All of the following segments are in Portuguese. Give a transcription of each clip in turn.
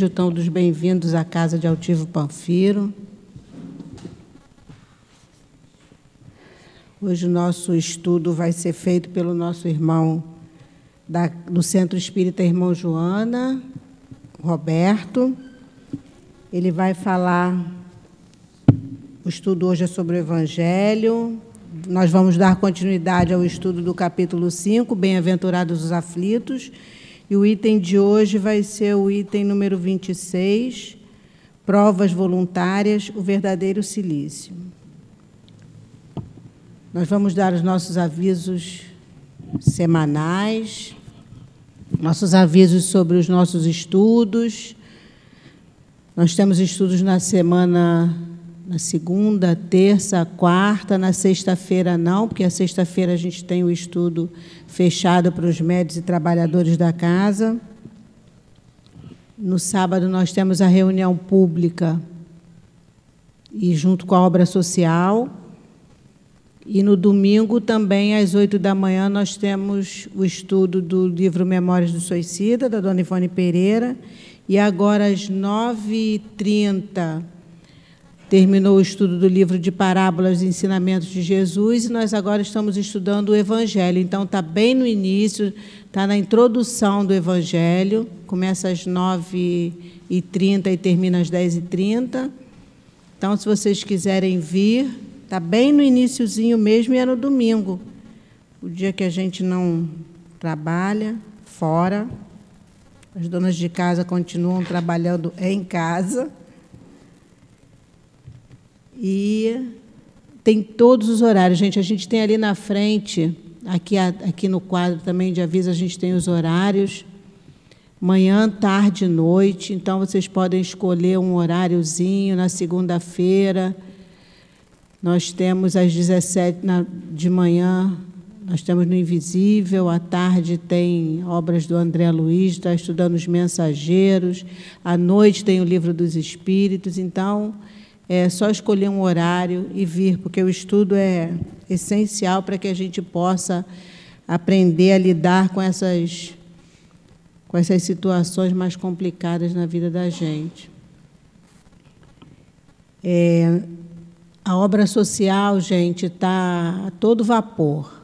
Sejam todos bem-vindos à Casa de Altivo Panfiro. Hoje o nosso estudo vai ser feito pelo nosso irmão da, do Centro Espírita Irmão Joana, Roberto. Ele vai falar, o estudo hoje é sobre o Evangelho. Nós vamos dar continuidade ao estudo do capítulo 5, Bem-aventurados os aflitos. E o item de hoje vai ser o item número 26, Provas voluntárias, o verdadeiro silício. Nós vamos dar os nossos avisos semanais, nossos avisos sobre os nossos estudos. Nós temos estudos na semana, na segunda, terça, quarta, na sexta-feira não, porque a sexta-feira a gente tem o estudo fechado para os médicos e trabalhadores da casa. No sábado nós temos a reunião pública e junto com a obra social. E no domingo, também, às oito da manhã, nós temos o estudo do livro Memórias do Suicida, da dona Ivone Pereira. E agora, às nove e trinta, terminou o estudo do livro de Parábolas e Ensinamentos de Jesus, e nós agora estamos estudando o Evangelho. Então, está bem no início, está na introdução do Evangelho, começa às nove e trinta termina às dez e trinta. Então, se vocês quiserem vir, Está bem no iníciozinho mesmo e é no domingo. O dia que a gente não trabalha fora. As donas de casa continuam trabalhando em casa. E tem todos os horários, gente. A gente tem ali na frente, aqui, aqui no quadro também de aviso, a gente tem os horários. Manhã, tarde noite. Então, vocês podem escolher um horáriozinho na segunda-feira nós temos às 17 de manhã, nós temos no Invisível, à tarde tem obras do André Luiz, está estudando os mensageiros, à noite tem o livro dos Espíritos, então é só escolher um horário e vir, porque o estudo é essencial para que a gente possa aprender a lidar com essas, com essas situações mais complicadas na vida da gente. É, a obra social, gente, está a todo vapor.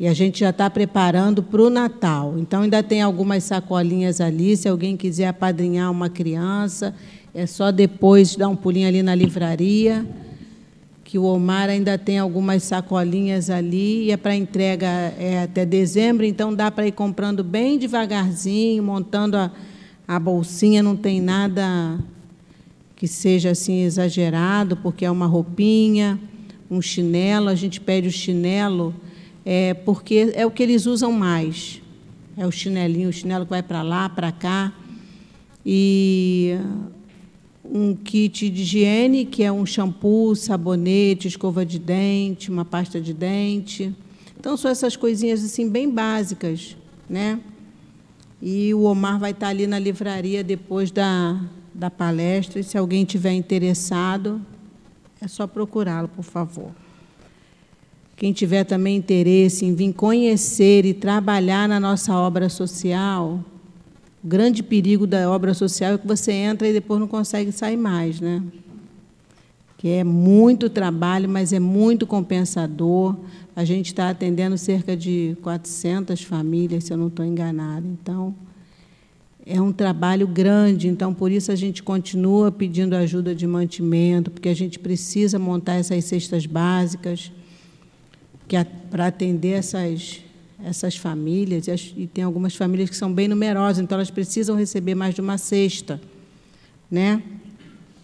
E a gente já está preparando para o Natal. Então, ainda tem algumas sacolinhas ali. Se alguém quiser apadrinhar uma criança, é só depois dar um pulinho ali na livraria, que o Omar ainda tem algumas sacolinhas ali. E é para entrega é até dezembro, então dá para ir comprando bem devagarzinho, montando a, a bolsinha, não tem nada que seja assim exagerado, porque é uma roupinha, um chinelo, a gente pede o chinelo, é, porque é o que eles usam mais. É o chinelinho, o chinelo que vai para lá, para cá. E um kit de higiene, que é um shampoo, sabonete, escova de dente, uma pasta de dente. Então, são essas coisinhas assim bem básicas, né? E o Omar vai estar ali na livraria depois da, da palestra. E se alguém tiver interessado, é só procurá-lo, por favor. Quem tiver também interesse em vir conhecer e trabalhar na nossa obra social, o grande perigo da obra social é que você entra e depois não consegue sair mais, né? Que é muito trabalho, mas é muito compensador. A gente está atendendo cerca de 400 famílias, se eu não estou enganada. Então, é um trabalho grande, então por isso a gente continua pedindo ajuda de mantimento, porque a gente precisa montar essas cestas básicas para atender essas essas famílias e tem algumas famílias que são bem numerosas, então elas precisam receber mais de uma cesta, né?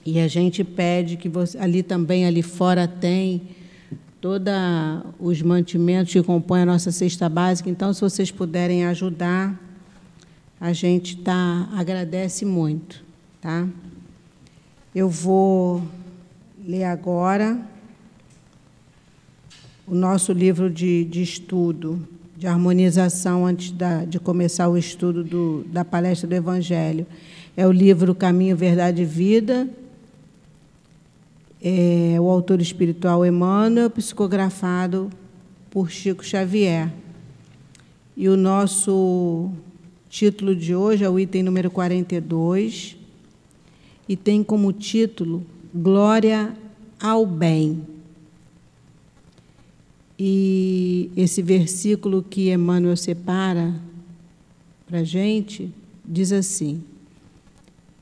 E a gente pede que você, ali também ali fora tem todos os mantimentos que compõem a nossa cesta básica, então se vocês puderem ajudar a gente tá, agradece muito. Tá? Eu vou ler agora o nosso livro de, de estudo, de harmonização, antes da, de começar o estudo do, da palestra do Evangelho. É o livro Caminho, Verdade e Vida. É o autor espiritual Emmanuel, psicografado por Chico Xavier. E o nosso título de hoje é o item número 42 e tem como título Glória ao Bem. E esse versículo que Emmanuel separa para a gente diz assim: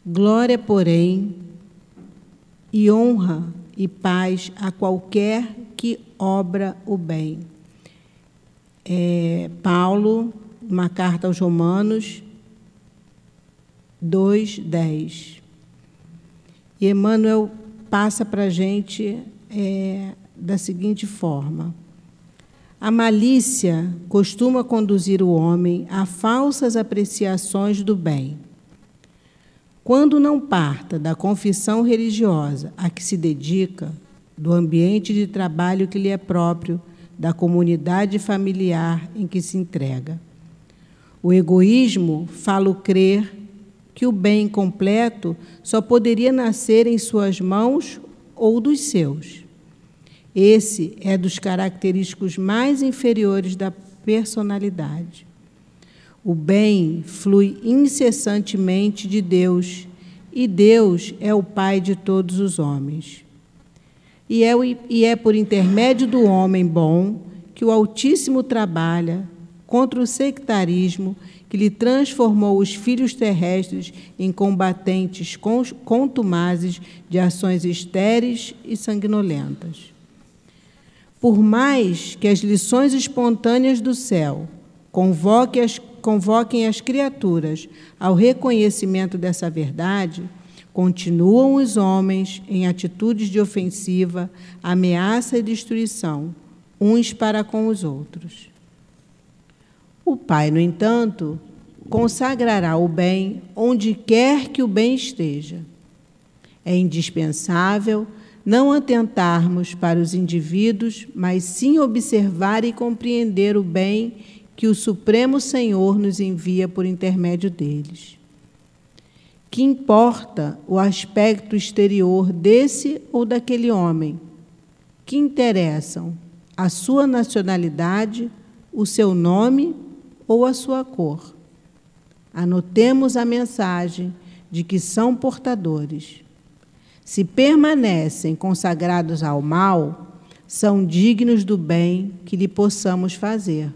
Glória, porém, e honra e paz a qualquer que obra o bem. É, Paulo, uma carta aos Romanos 2:10. E Emmanuel passa para a gente é, da seguinte forma. A malícia costuma conduzir o homem a falsas apreciações do bem. Quando não parta da confissão religiosa a que se dedica, do ambiente de trabalho que lhe é próprio, da comunidade familiar em que se entrega. O egoísmo fala crer que o bem completo só poderia nascer em suas mãos ou dos seus. Esse é dos característicos mais inferiores da personalidade. O bem flui incessantemente de Deus, e Deus é o Pai de todos os homens. E é, e é por intermédio do homem bom que o Altíssimo trabalha contra o sectarismo que lhe transformou os filhos terrestres em combatentes contumazes de ações estéreis e sanguinolentas. Por mais que as lições espontâneas do céu convoquem as, convoquem as criaturas ao reconhecimento dessa verdade, continuam os homens em atitudes de ofensiva, ameaça e destruição, uns para com os outros. O Pai, no entanto, consagrará o bem onde quer que o bem esteja. É indispensável não atentarmos para os indivíduos, mas sim observar e compreender o bem que o Supremo Senhor nos envia por intermédio deles. Que importa o aspecto exterior desse ou daquele homem? Que interessam a sua nacionalidade, o seu nome ou a sua cor? Anotemos a mensagem de que são portadores se permanecem consagrados ao mal, são dignos do bem que lhe possamos fazer.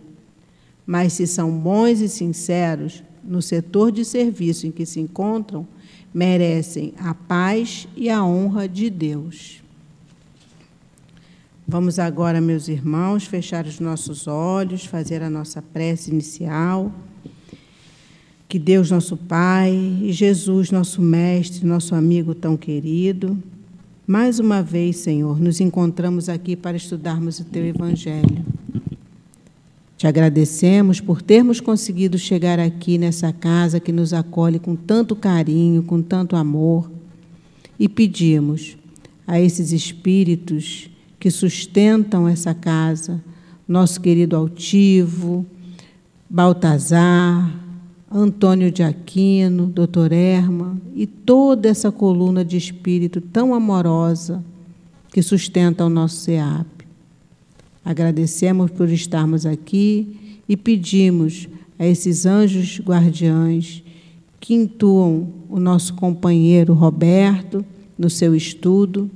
Mas se são bons e sinceros no setor de serviço em que se encontram, merecem a paz e a honra de Deus. Vamos agora, meus irmãos, fechar os nossos olhos, fazer a nossa prece inicial. Que Deus, nosso Pai, e Jesus, nosso Mestre, nosso amigo tão querido, mais uma vez, Senhor, nos encontramos aqui para estudarmos o Teu Evangelho. Te agradecemos por termos conseguido chegar aqui nessa casa que nos acolhe com tanto carinho, com tanto amor, e pedimos a esses espíritos que sustentam essa casa, nosso querido altivo, Baltazar, Antônio de Aquino, Dr. Erma e toda essa coluna de espírito tão amorosa que sustenta o nosso SEAP. Agradecemos por estarmos aqui e pedimos a esses anjos guardiães que intuam o nosso companheiro Roberto no seu estudo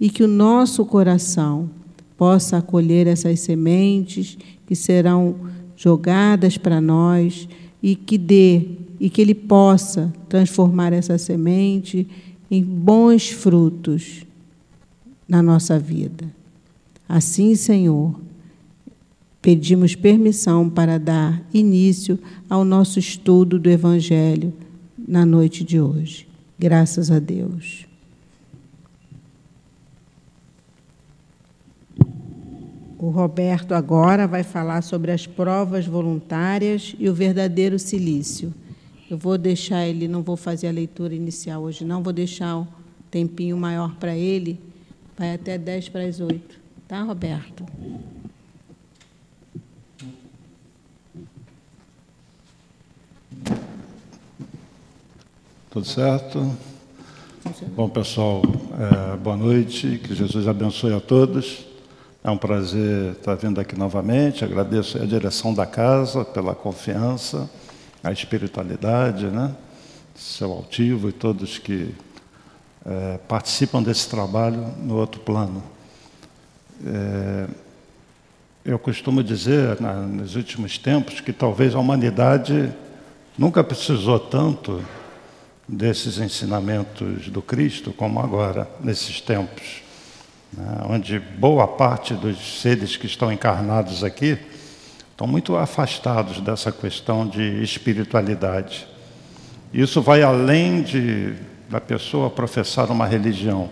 e que o nosso coração possa acolher essas sementes que serão jogadas para nós e que dê e que ele possa transformar essa semente em bons frutos na nossa vida. Assim, Senhor, pedimos permissão para dar início ao nosso estudo do Evangelho na noite de hoje. Graças a Deus. O Roberto agora vai falar sobre as provas voluntárias e o verdadeiro silício. Eu vou deixar ele, não vou fazer a leitura inicial hoje, não, vou deixar um tempinho maior para ele, vai até 10 para as 8. Tá, Roberto? Tudo certo? Bom, pessoal, é, boa noite, que Jesus abençoe a todos. É um prazer estar vindo aqui novamente. Agradeço a direção da casa pela confiança a espiritualidade, né? seu altivo e todos que é, participam desse trabalho no outro plano. É, eu costumo dizer, na, nos últimos tempos, que talvez a humanidade nunca precisou tanto desses ensinamentos do Cristo como agora, nesses tempos, né, onde boa parte dos seres que estão encarnados aqui estão muito afastados dessa questão de espiritualidade. Isso vai além de da pessoa professar uma religião,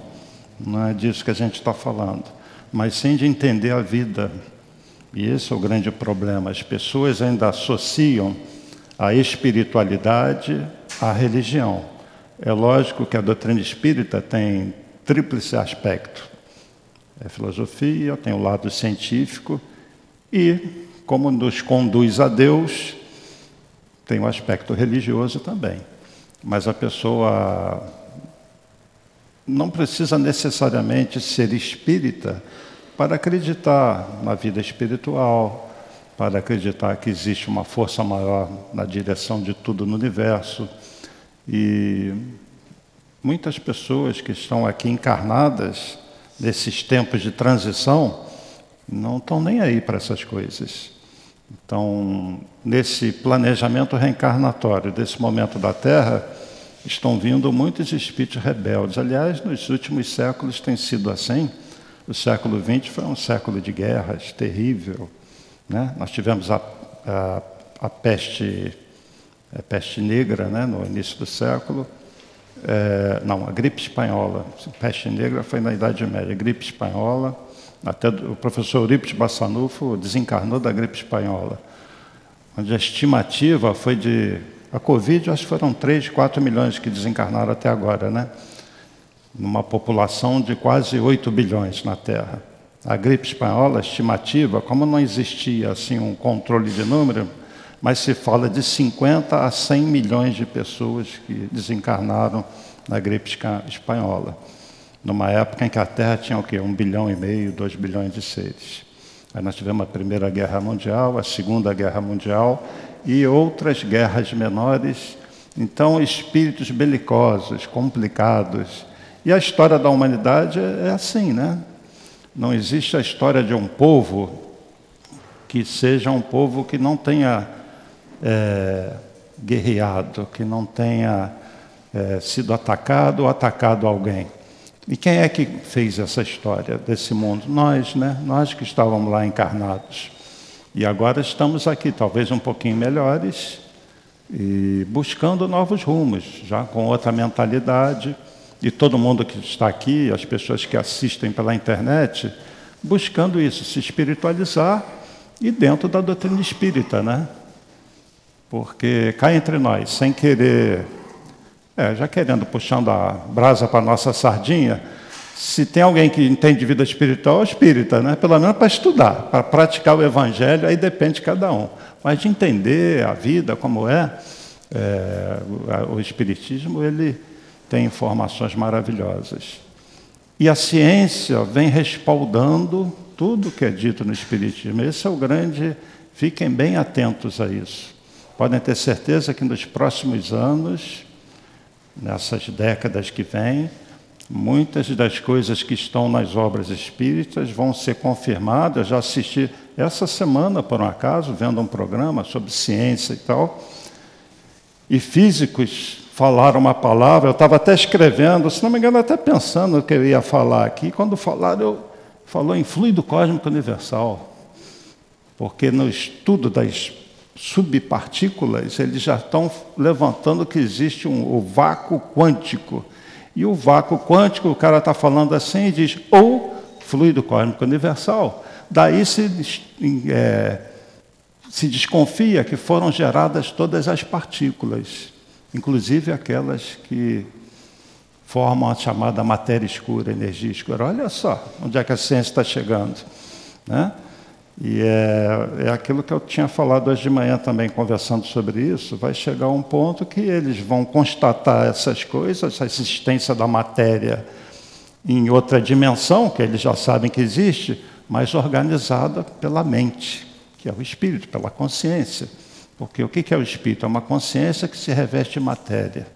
não é disso que a gente está falando, mas sim de entender a vida e esse é o grande problema. As pessoas ainda associam a espiritualidade à religião. É lógico que a doutrina espírita tem tríplice aspecto. É filosofia, tem o lado científico e, como nos conduz a Deus, tem o aspecto religioso também. Mas a pessoa não precisa necessariamente ser espírita para acreditar na vida espiritual, para acreditar que existe uma força maior na direção de tudo no universo. E muitas pessoas que estão aqui encarnadas nesses tempos de transição não estão nem aí para essas coisas. Então, nesse planejamento reencarnatório desse momento da Terra, estão vindo muitos espíritos rebeldes. Aliás, nos últimos séculos tem sido assim. O século XX foi um século de guerras terrível. Né? Nós tivemos a, a, a peste, a peste negra né? no início do século. É, não, a gripe espanhola. A peste negra foi na Idade Média. A gripe espanhola, até o professor Eurípides Bassanufo desencarnou da gripe espanhola, onde a estimativa foi de. A Covid, acho que foram 3, 4 milhões que desencarnaram até agora, né? numa população de quase 8 bilhões na Terra. A gripe espanhola, estimativa, como não existia assim um controle de número, mas se fala de 50 a 100 milhões de pessoas que desencarnaram na gripe espanhola, numa época em que a Terra tinha o quê? Um bilhão e meio, dois bilhões de seres. Aí nós tivemos a Primeira Guerra Mundial, a Segunda Guerra Mundial e outras guerras menores. Então, espíritos belicosos, complicados, e a história da humanidade é, é assim, né? Não existe a história de um povo que seja um povo que não tenha é, guerreado, que não tenha é, sido atacado ou atacado alguém. E quem é que fez essa história desse mundo? Nós, né? Nós que estávamos lá encarnados. E agora estamos aqui, talvez um pouquinho melhores, e buscando novos rumos, já com outra mentalidade e todo mundo que está aqui, as pessoas que assistem pela internet, buscando isso, se espiritualizar e dentro da doutrina espírita, né? Porque cá entre nós, sem querer, é, já querendo puxando a brasa para a nossa sardinha, se tem alguém que entende vida espiritual, é espírita, né? Pelo menos para estudar, para praticar o evangelho, aí depende de cada um. Mas de entender a vida como é, é o espiritismo, ele tem informações maravilhosas. E a ciência vem respaldando tudo que é dito no Espiritismo. Esse é o grande. Fiquem bem atentos a isso. Podem ter certeza que nos próximos anos, nessas décadas que vêm, muitas das coisas que estão nas obras espíritas vão ser confirmadas. Eu já assisti essa semana, por um acaso, vendo um programa sobre ciência e tal, e físicos falaram uma palavra, eu estava até escrevendo, se não me engano, até pensando o que eu ia falar aqui. Quando falaram, eu falou em fluido cósmico universal. Porque no estudo das subpartículas, eles já estão levantando que existe um, o vácuo quântico. E o vácuo quântico, o cara está falando assim e diz, ou fluido cósmico universal. Daí se, é, se desconfia que foram geradas todas as partículas inclusive aquelas que formam a chamada matéria escura, energia escura. Olha só onde é que a ciência está chegando. Né? E é, é aquilo que eu tinha falado hoje de manhã também, conversando sobre isso. Vai chegar um ponto que eles vão constatar essas coisas, a existência da matéria em outra dimensão, que eles já sabem que existe, mas organizada pela mente, que é o espírito, pela consciência. Porque o que é o espírito? É uma consciência que se reveste de matéria.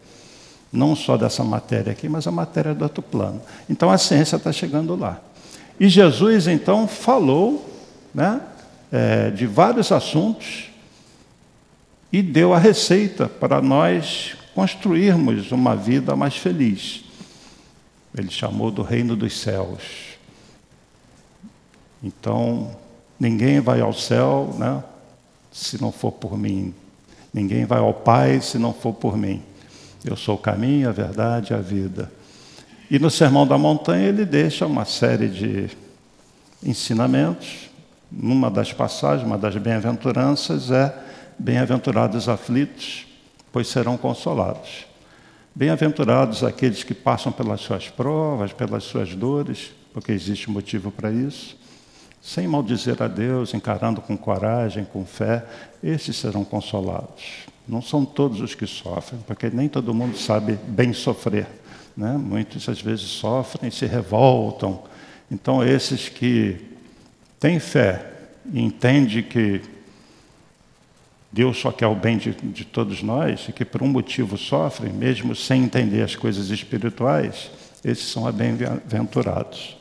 Não só dessa matéria aqui, mas a matéria do outro plano. Então a ciência está chegando lá. E Jesus, então, falou né, é, de vários assuntos e deu a receita para nós construirmos uma vida mais feliz. Ele chamou do reino dos céus. Então, ninguém vai ao céu né, se não for por mim. Ninguém vai ao Pai se não for por mim. Eu sou o caminho, a verdade e a vida. E no Sermão da Montanha ele deixa uma série de ensinamentos. Numa das passagens, uma das bem-aventuranças é Bem-aventurados aflitos, pois serão consolados. Bem-aventurados aqueles que passam pelas suas provas, pelas suas dores, porque existe motivo para isso. Sem maldizer a Deus, encarando com coragem, com fé, esses serão consolados. Não são todos os que sofrem, porque nem todo mundo sabe bem sofrer. Né? Muitos às vezes sofrem se revoltam. Então, esses que têm fé e entendem que Deus só quer o bem de, de todos nós e que por um motivo sofrem, mesmo sem entender as coisas espirituais, esses são bem-aventurados.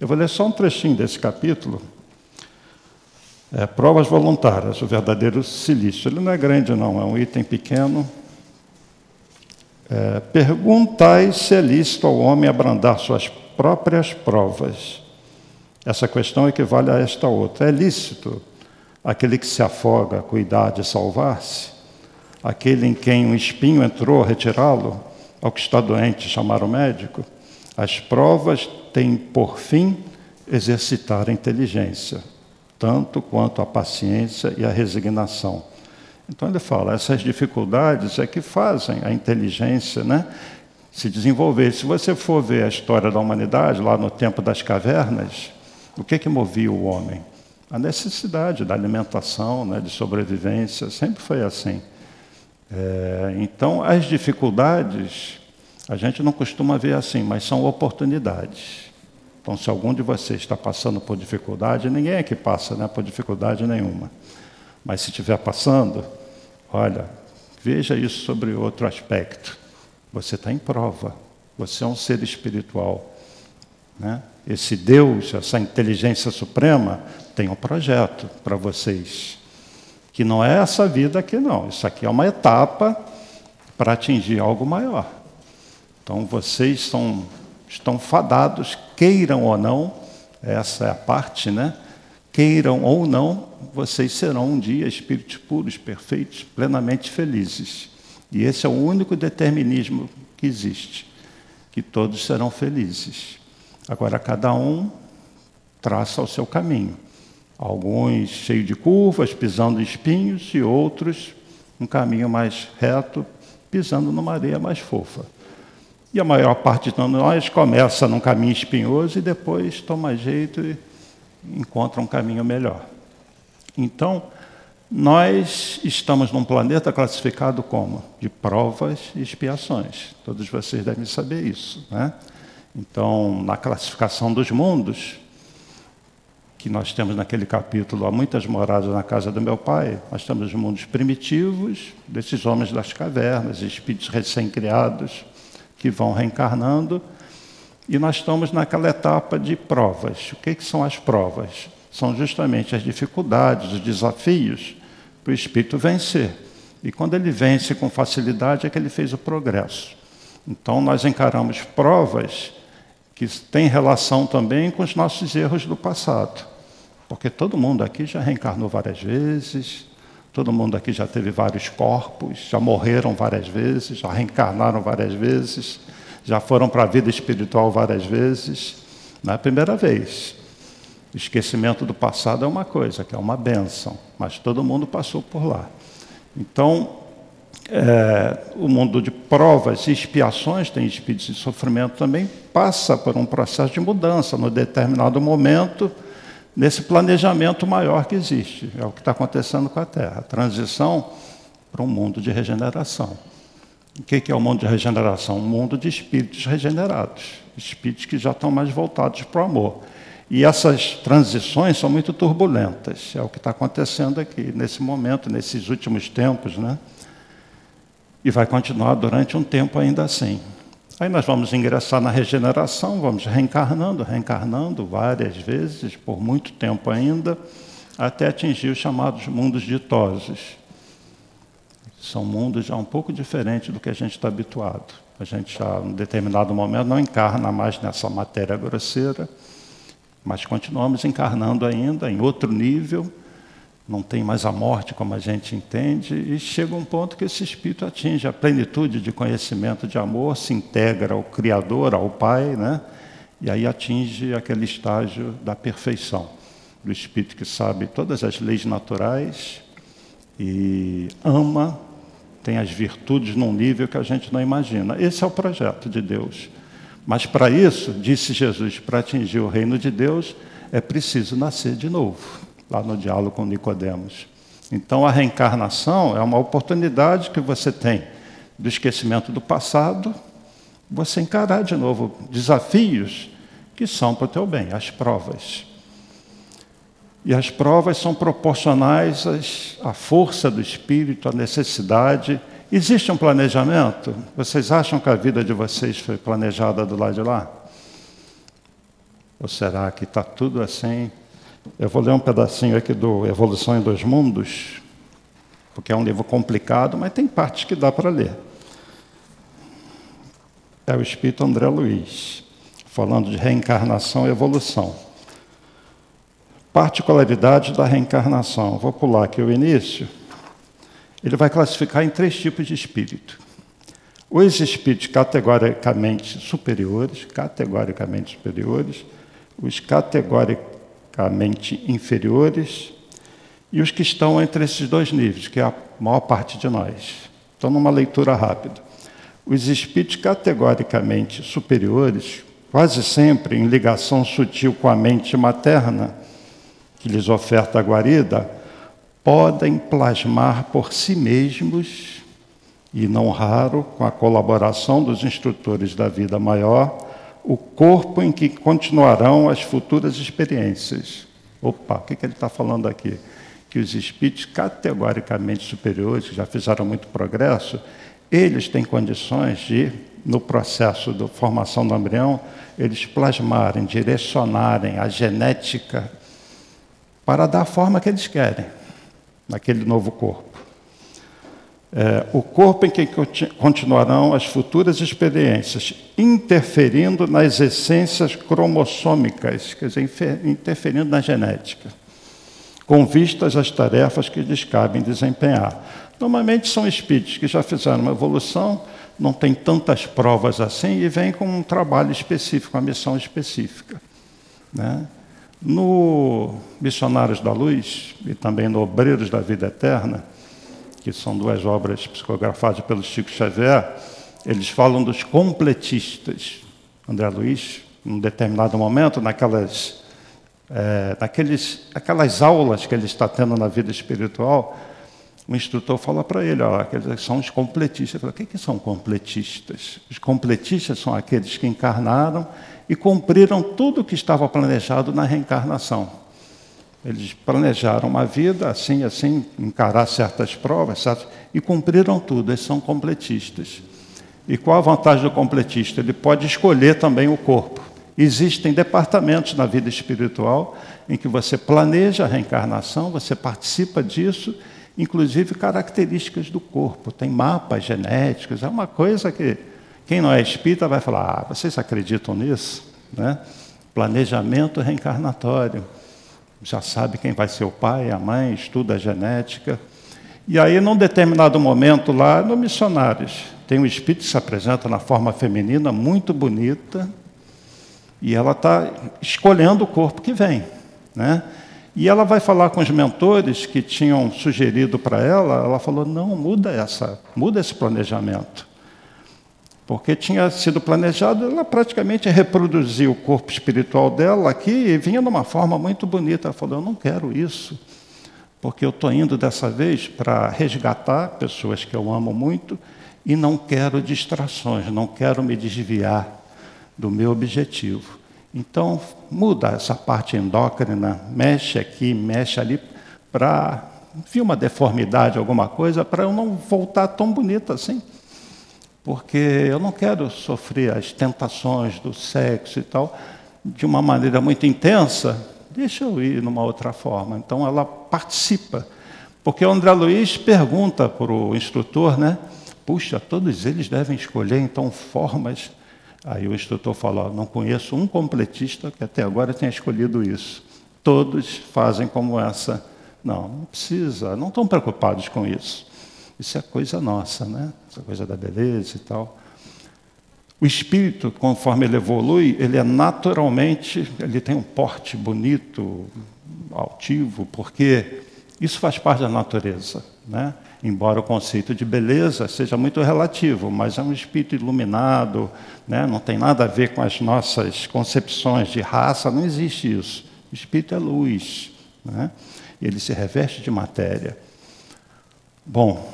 Eu vou ler só um trechinho desse capítulo. É, provas voluntárias, o verdadeiro silício. Ele não é grande, não, é um item pequeno. É, perguntai se é lícito ao homem abrandar suas próprias provas. Essa questão equivale a esta outra. É lícito aquele que se afoga cuidar de salvar-se, aquele em quem um espinho entrou, retirá-lo, ao que está doente, chamar o médico. As provas têm por fim exercitar a inteligência, tanto quanto a paciência e a resignação. Então ele fala, essas dificuldades é que fazem a inteligência né, se desenvolver. Se você for ver a história da humanidade, lá no tempo das cavernas, o que, que movia o homem? a necessidade da alimentação, né, de sobrevivência, sempre foi assim. É, então, as dificuldades, a gente não costuma ver assim, mas são oportunidades. Então, se algum de vocês está passando por dificuldade, ninguém é que passa né, por dificuldade nenhuma. Mas se estiver passando, olha, veja isso sobre outro aspecto. Você está em prova. Você é um ser espiritual. Né? Esse Deus, essa inteligência suprema, tem um projeto para vocês. Que não é essa vida aqui, não. Isso aqui é uma etapa para atingir algo maior. Então vocês são, estão fadados, queiram ou não, essa é a parte, né? Queiram ou não, vocês serão um dia espíritos puros, perfeitos, plenamente felizes. E esse é o único determinismo que existe, que todos serão felizes. Agora cada um traça o seu caminho. Alguns cheios de curvas, pisando espinhos, e outros um caminho mais reto, pisando numa areia mais fofa. E a maior parte de nós começa num caminho espinhoso e depois toma jeito e encontra um caminho melhor. Então, nós estamos num planeta classificado como? De provas e expiações. Todos vocês devem saber isso. Né? Então, na classificação dos mundos, que nós temos naquele capítulo, há muitas moradas na casa do meu pai, nós temos os mundos primitivos, desses homens das cavernas, espíritos recém-criados, que vão reencarnando, e nós estamos naquela etapa de provas. O que, que são as provas? São justamente as dificuldades, os desafios para o espírito vencer. E quando ele vence com facilidade, é que ele fez o progresso. Então, nós encaramos provas que têm relação também com os nossos erros do passado. Porque todo mundo aqui já reencarnou várias vezes, todo mundo aqui já teve vários corpos, já morreram várias vezes, já reencarnaram várias vezes, já foram para a vida espiritual várias vezes. Não é a primeira vez. Esquecimento do passado é uma coisa, que é uma benção, mas todo mundo passou por lá. Então, é, o mundo de provas e expiações, tem espíritos de sofrimento também, passa por um processo de mudança. No determinado momento, nesse planejamento maior que existe. É o que está acontecendo com a Terra. Transição para um mundo de regeneração. O que é o mundo de regeneração? Um mundo de espíritos regenerados. Espíritos que já estão mais voltados para o amor. E essas transições são muito turbulentas. É o que está acontecendo aqui, nesse momento, nesses últimos tempos, né? E vai continuar durante um tempo ainda assim. Aí nós vamos ingressar na regeneração, vamos reencarnando, reencarnando várias vezes, por muito tempo ainda, até atingir os chamados mundos ditosos. São mundos já um pouco diferentes do que a gente está habituado. A gente já, em determinado momento, não encarna mais nessa matéria grosseira, mas continuamos encarnando ainda em outro nível, não tem mais a morte como a gente entende, e chega um ponto que esse espírito atinge a plenitude de conhecimento de amor, se integra ao Criador, ao Pai, né? e aí atinge aquele estágio da perfeição, do espírito que sabe todas as leis naturais e ama, tem as virtudes num nível que a gente não imagina. Esse é o projeto de Deus. Mas para isso, disse Jesus, para atingir o reino de Deus, é preciso nascer de novo lá no diálogo com Nicodemos. Então a reencarnação é uma oportunidade que você tem do esquecimento do passado, você encarar de novo desafios que são para o teu bem, as provas. E as provas são proporcionais à força do espírito, à necessidade. Existe um planejamento? Vocês acham que a vida de vocês foi planejada do lado de lá? Ou será que está tudo assim eu vou ler um pedacinho aqui do Evolução em Dois Mundos, porque é um livro complicado, mas tem partes que dá para ler. É o Espírito André Luiz, falando de reencarnação e evolução. Particularidade da reencarnação. Vou pular aqui o início. Ele vai classificar em três tipos de espírito. Os espíritos categoricamente superiores, categoricamente superiores, os categoricamente mente inferiores, e os que estão entre esses dois níveis, que é a maior parte de nós. Então, numa leitura rápida. Os espíritos categoricamente superiores, quase sempre em ligação sutil com a mente materna, que lhes oferta a guarida, podem plasmar por si mesmos, e não raro com a colaboração dos instrutores da vida maior, o corpo em que continuarão as futuras experiências. Opa, o que, que ele está falando aqui? Que os espíritos categoricamente superiores, que já fizeram muito progresso, eles têm condições de, no processo de formação do embrião, eles plasmarem, direcionarem a genética para dar a forma que eles querem naquele novo corpo é, o corpo em que continuarão as futuras experiências, interferindo nas essências cromossômicas, quer dizer, interferindo na genética, com vistas às tarefas que lhes cabem desempenhar. Normalmente são espíritos que já fizeram uma evolução, não tem tantas provas assim e vêm com um trabalho específico, uma missão específica. Né? No Missionários da Luz e também no Obreiros da Vida Eterna, que são duas obras psicografadas pelo Chico Xavier, eles falam dos completistas. André Luiz, em um determinado momento, naquelas, é, naqueles, aquelas aulas que ele está tendo na vida espiritual, o instrutor fala para ele, ó, aqueles são os completistas. Ele fala, o que, que são completistas? Os completistas são aqueles que encarnaram e cumpriram tudo o que estava planejado na reencarnação. Eles planejaram uma vida assim, assim, encarar certas provas, certo? e cumpriram tudo. Eles são completistas. E qual a vantagem do completista? Ele pode escolher também o corpo. Existem departamentos na vida espiritual em que você planeja a reencarnação, você participa disso, inclusive características do corpo. Tem mapas genéticos, é uma coisa que quem não é espírita vai falar: ah, vocês acreditam nisso? Né? Planejamento reencarnatório já sabe quem vai ser o pai, a mãe, estuda a genética. E aí, num determinado momento lá, no Missionários, tem um espírito que se apresenta na forma feminina, muito bonita, e ela está escolhendo o corpo que vem. Né? E ela vai falar com os mentores que tinham sugerido para ela, ela falou, não, muda essa, muda esse planejamento porque tinha sido planejado ela praticamente reproduzir o corpo espiritual dela aqui e vinha de uma forma muito bonita. Ela falou: Eu não quero isso, porque eu estou indo dessa vez para resgatar pessoas que eu amo muito e não quero distrações, não quero me desviar do meu objetivo. Então, muda essa parte endócrina, mexe aqui, mexe ali, para vir uma deformidade, alguma coisa, para eu não voltar tão bonita assim. Porque eu não quero sofrer as tentações do sexo e tal de uma maneira muito intensa, deixa eu ir numa outra forma. Então ela participa. Porque o André Luiz pergunta para o instrutor, né? Puxa, todos eles devem escolher então formas. Aí o instrutor fala: não conheço um completista que até agora tenha escolhido isso. Todos fazem como essa. Não, não precisa, não estão preocupados com isso. Isso é coisa nossa, né? Essa coisa da beleza e tal. O espírito, conforme ele evolui, ele é naturalmente, ele tem um porte bonito, altivo, porque isso faz parte da natureza, né? Embora o conceito de beleza seja muito relativo, mas é um espírito iluminado, né? não tem nada a ver com as nossas concepções de raça, não existe isso. O espírito é luz, né? ele se reveste de matéria. Bom,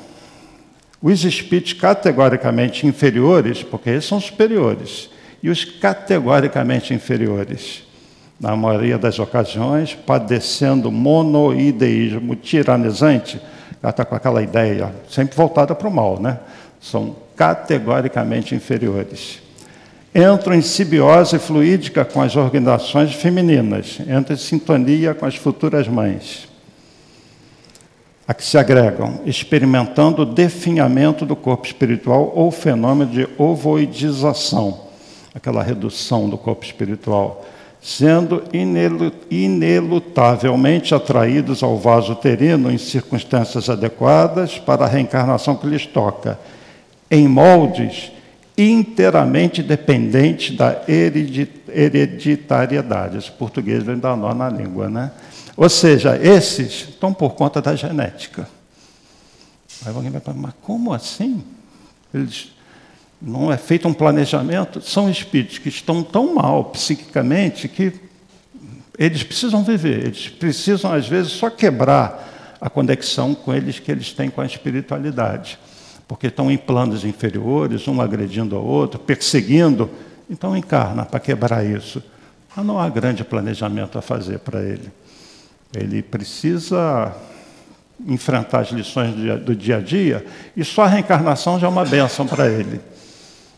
os espíritos categoricamente inferiores, porque eles são superiores, e os categoricamente inferiores, na maioria das ocasiões, padecendo monoideísmo tiranizante, ela está com aquela ideia sempre voltada para o mal, né? São categoricamente inferiores. Entram em simbiose fluídica com as organizações femininas, entram em sintonia com as futuras mães a que se agregam, experimentando o definhamento do corpo espiritual ou fenômeno de ovoidização, aquela redução do corpo espiritual, sendo inelutavelmente atraídos ao vaso uterino em circunstâncias adequadas para a reencarnação que lhes toca, em moldes inteiramente dependentes da hereditariedade. Esse português vem dar nó na língua, né? Ou seja, esses estão por conta da genética. Aí alguém vai falar, mas como assim? Eles não é feito um planejamento? São espíritos que estão tão mal psiquicamente que eles precisam viver, eles precisam, às vezes, só quebrar a conexão com eles que eles têm com a espiritualidade. Porque estão em planos inferiores, um agredindo ao outro, perseguindo. Então encarna para quebrar isso. Mas não há grande planejamento a fazer para ele. Ele precisa enfrentar as lições do dia a dia e só a reencarnação já é uma benção para ele.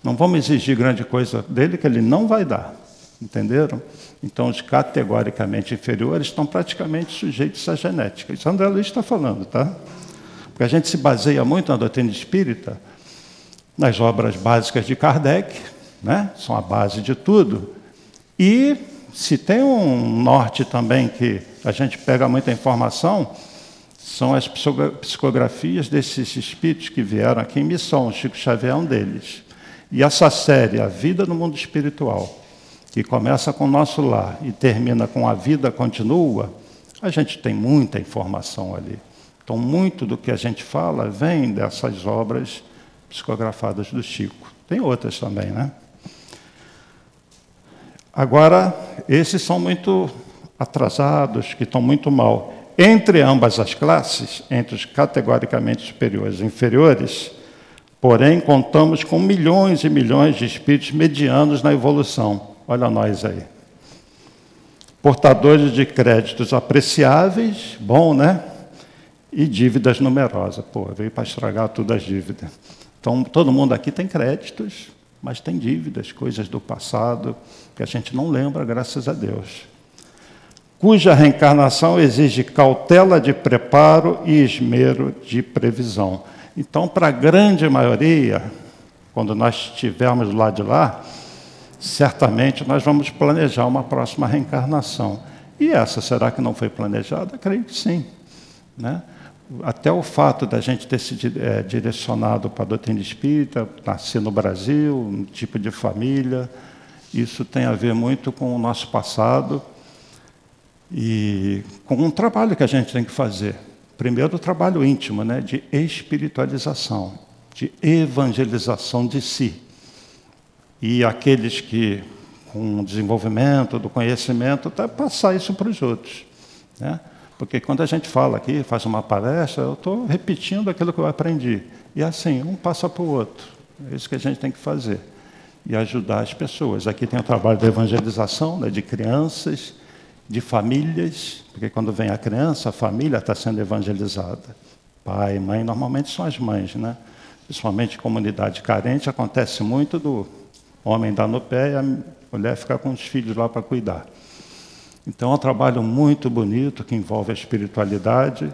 Não vamos exigir grande coisa dele que ele não vai dar. Entenderam? Então, os categoricamente inferiores estão praticamente sujeitos à genética. Isso André Luiz está falando, tá? Porque a gente se baseia muito na doutrina espírita, nas obras básicas de Kardec, né? são a base de tudo. E se tem um norte também que a gente pega muita informação, são as psicografias desses espíritos que vieram aqui em missão. O Chico Xavier é um deles. E essa série, A Vida no Mundo Espiritual, que começa com o nosso lar e termina com A Vida Continua, a gente tem muita informação ali. Então, muito do que a gente fala vem dessas obras psicografadas do Chico. Tem outras também, né? Agora, esses são muito atrasados, que estão muito mal. Entre ambas as classes, entre os categoricamente superiores e inferiores, porém, contamos com milhões e milhões de espíritos medianos na evolução. Olha nós aí. Portadores de créditos apreciáveis, bom, né? E dívidas numerosas. Pô, veio para estragar todas as dívidas. Então, todo mundo aqui tem créditos, mas tem dívidas, coisas do passado que a gente não lembra, graças a Deus cuja reencarnação exige cautela de preparo e esmero de previsão. Então, para a grande maioria, quando nós estivermos lá de lá, certamente nós vamos planejar uma próxima reencarnação. E essa, será que não foi planejada? Creio que sim. Né? Até o fato da gente ter se é, direcionado para a doutrina espírita, nascer no Brasil, um tipo de família, isso tem a ver muito com o nosso passado, e com um trabalho que a gente tem que fazer. Primeiro, o trabalho íntimo, né, de espiritualização, de evangelização de si. E aqueles que, com o desenvolvimento do conhecimento, tá, passar isso para os outros. Né? Porque quando a gente fala aqui, faz uma palestra, eu estou repetindo aquilo que eu aprendi. E assim, um passa para o outro. É isso que a gente tem que fazer. e ajudar as pessoas. Aqui tem o trabalho de evangelização, né, de crianças, de famílias, porque quando vem a criança, a família está sendo evangelizada. Pai, mãe, normalmente são as mães, né? Principalmente comunidade carente, acontece muito do homem dar no pé e a mulher ficar com os filhos lá para cuidar. Então, é um trabalho muito bonito que envolve a espiritualidade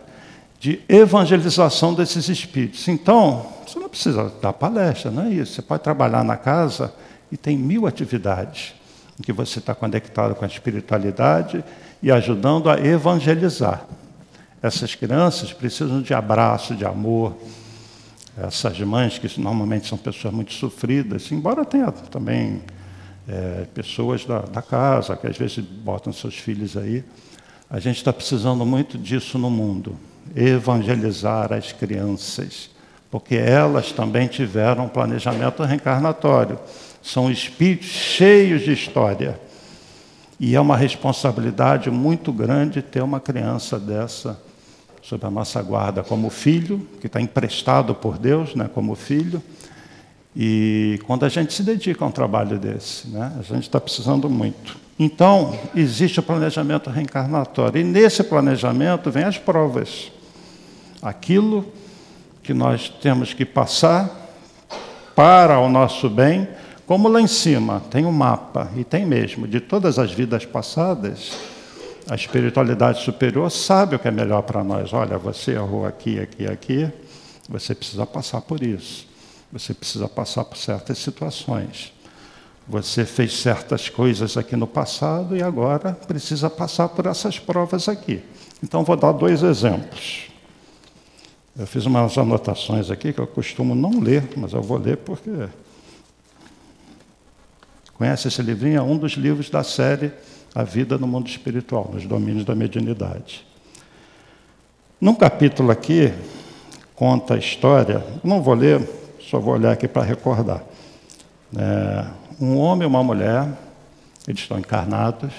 de evangelização desses espíritos. Então, você não precisa dar palestra, não é isso. Você pode trabalhar na casa e tem mil atividades em que você está conectado com a espiritualidade e ajudando a evangelizar. Essas crianças precisam de abraço, de amor. Essas mães, que normalmente são pessoas muito sofridas, embora tenha também é, pessoas da, da, casa, que às vezes botam seus filhos aí. A gente está precisando muito disso no mundo evangelizar as crianças, porque elas também tiveram um planejamento reencarnatório. São espíritos cheios de história. E é uma responsabilidade muito grande ter uma criança dessa sob a nossa guarda como filho, que está emprestado por Deus, né, como filho. E quando a gente se dedica a um trabalho desse, né, a gente está precisando muito. Então, existe o planejamento reencarnatório. E nesse planejamento vem as provas. Aquilo que nós temos que passar para o nosso bem, como lá em cima tem um mapa, e tem mesmo, de todas as vidas passadas, a espiritualidade superior sabe o que é melhor para nós. Olha, você errou aqui, aqui, aqui, você precisa passar por isso. Você precisa passar por certas situações. Você fez certas coisas aqui no passado e agora precisa passar por essas provas aqui. Então, vou dar dois exemplos. Eu fiz umas anotações aqui que eu costumo não ler, mas eu vou ler porque. Conhece esse livrinho? É um dos livros da série A Vida no Mundo Espiritual, nos domínios da mediunidade. Num capítulo aqui, conta a história, não vou ler, só vou olhar aqui para recordar. É, um homem e uma mulher, eles estão encarnados,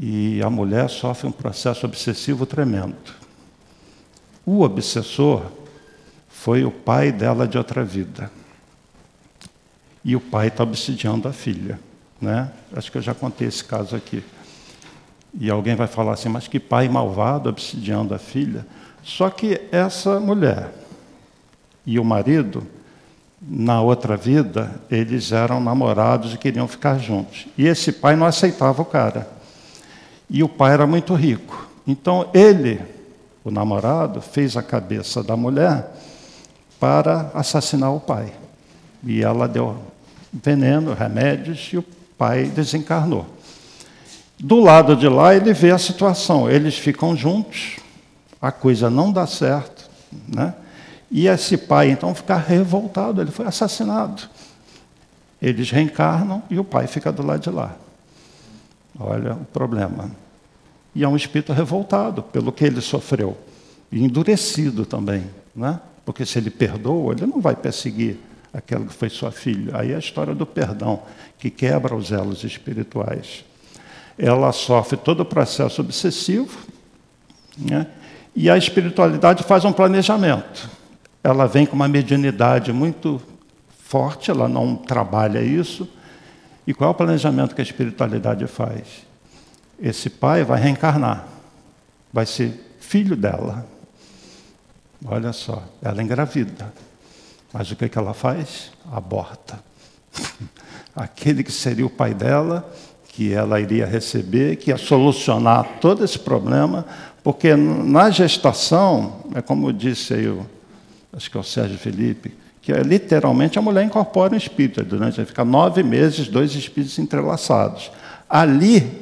e a mulher sofre um processo obsessivo tremendo. O obsessor foi o pai dela de outra vida. E o pai está obsidiando a filha. Né? Acho que eu já contei esse caso aqui. E alguém vai falar assim, mas que pai malvado obsidiando a filha. Só que essa mulher e o marido, na outra vida, eles eram namorados e queriam ficar juntos. E esse pai não aceitava o cara. E o pai era muito rico. Então ele o namorado fez a cabeça da mulher para assassinar o pai. E ela deu veneno, remédios, e o pai desencarnou. Do lado de lá, ele vê a situação. Eles ficam juntos, a coisa não dá certo, né? E esse pai, então, fica revoltado, ele foi assassinado. Eles reencarnam e o pai fica do lado de lá. Olha o problema. E é um espírito revoltado pelo que ele sofreu. E endurecido também. Né? Porque se ele perdoa, ele não vai perseguir aquela que foi sua filha. Aí é a história do perdão, que quebra os elos espirituais. Ela sofre todo o processo obsessivo, né? e a espiritualidade faz um planejamento. Ela vem com uma mediunidade muito forte, ela não trabalha isso. E qual é o planejamento que a espiritualidade faz? esse pai vai reencarnar, vai ser filho dela. Olha só, ela engravida. Mas o que, que ela faz? Aborta. Aquele que seria o pai dela, que ela iria receber, que ia solucionar todo esse problema, porque na gestação, é como disse aí, o, acho que é o Sérgio Felipe, que é literalmente a mulher incorpora um espírito, durante fica nove meses, dois espíritos entrelaçados. Ali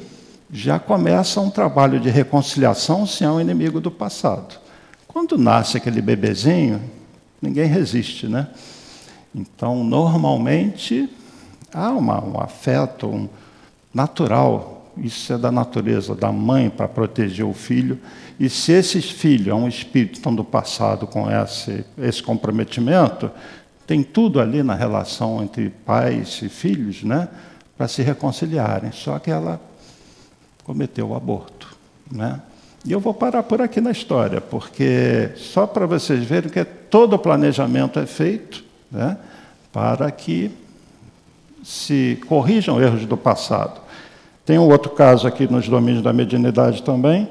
já começa um trabalho de reconciliação se é um inimigo do passado. Quando nasce aquele bebezinho, ninguém resiste, né? Então, normalmente, há uma, um afeto um, natural, isso é da natureza da mãe para proteger o filho. E se esse filho é um espírito tão do passado com esse, esse comprometimento, tem tudo ali na relação entre pais e filhos, né? Para se reconciliarem. Só que ela cometeu o aborto. Né? E eu vou parar por aqui na história, porque só para vocês verem que todo o planejamento é feito né, para que se corrijam erros do passado. Tem um outro caso aqui nos domínios da mediunidade também.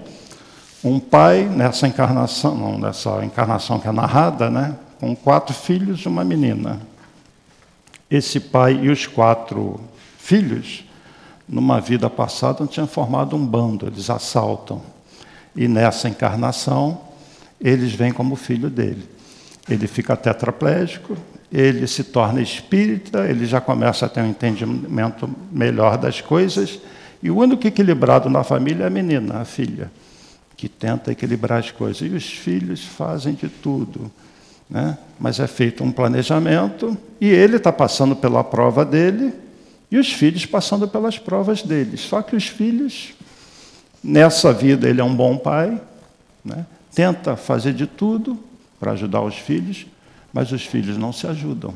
Um pai, nessa encarnação, não, nessa encarnação que é narrada, né, com quatro filhos e uma menina. Esse pai e os quatro filhos, numa vida passada, tinham formado um bando, eles assaltam. E nessa encarnação, eles vêm como filho dele. Ele fica tetraplégico, ele se torna espírita, ele já começa a ter um entendimento melhor das coisas, e o único equilibrado na família é a menina, a filha, que tenta equilibrar as coisas. E os filhos fazem de tudo. Né? Mas é feito um planejamento, e ele está passando pela prova dele, e os filhos passando pelas provas deles. Só que os filhos, nessa vida, ele é um bom pai, né? tenta fazer de tudo para ajudar os filhos, mas os filhos não se ajudam.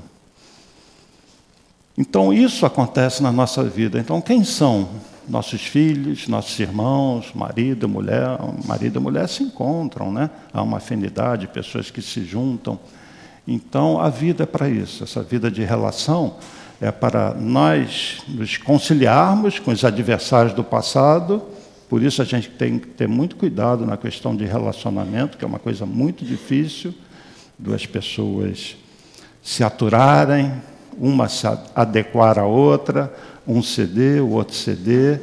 Então, isso acontece na nossa vida. Então, quem são nossos filhos, nossos irmãos, marido, mulher, marido e mulher se encontram, né? Há uma afinidade, pessoas que se juntam. Então, a vida é para isso. Essa vida de relação é para nós nos conciliarmos com os adversários do passado. Por isso a gente tem que ter muito cuidado na questão de relacionamento, que é uma coisa muito difícil, duas pessoas se aturarem, uma se adequar à outra, um ceder, o outro ceder,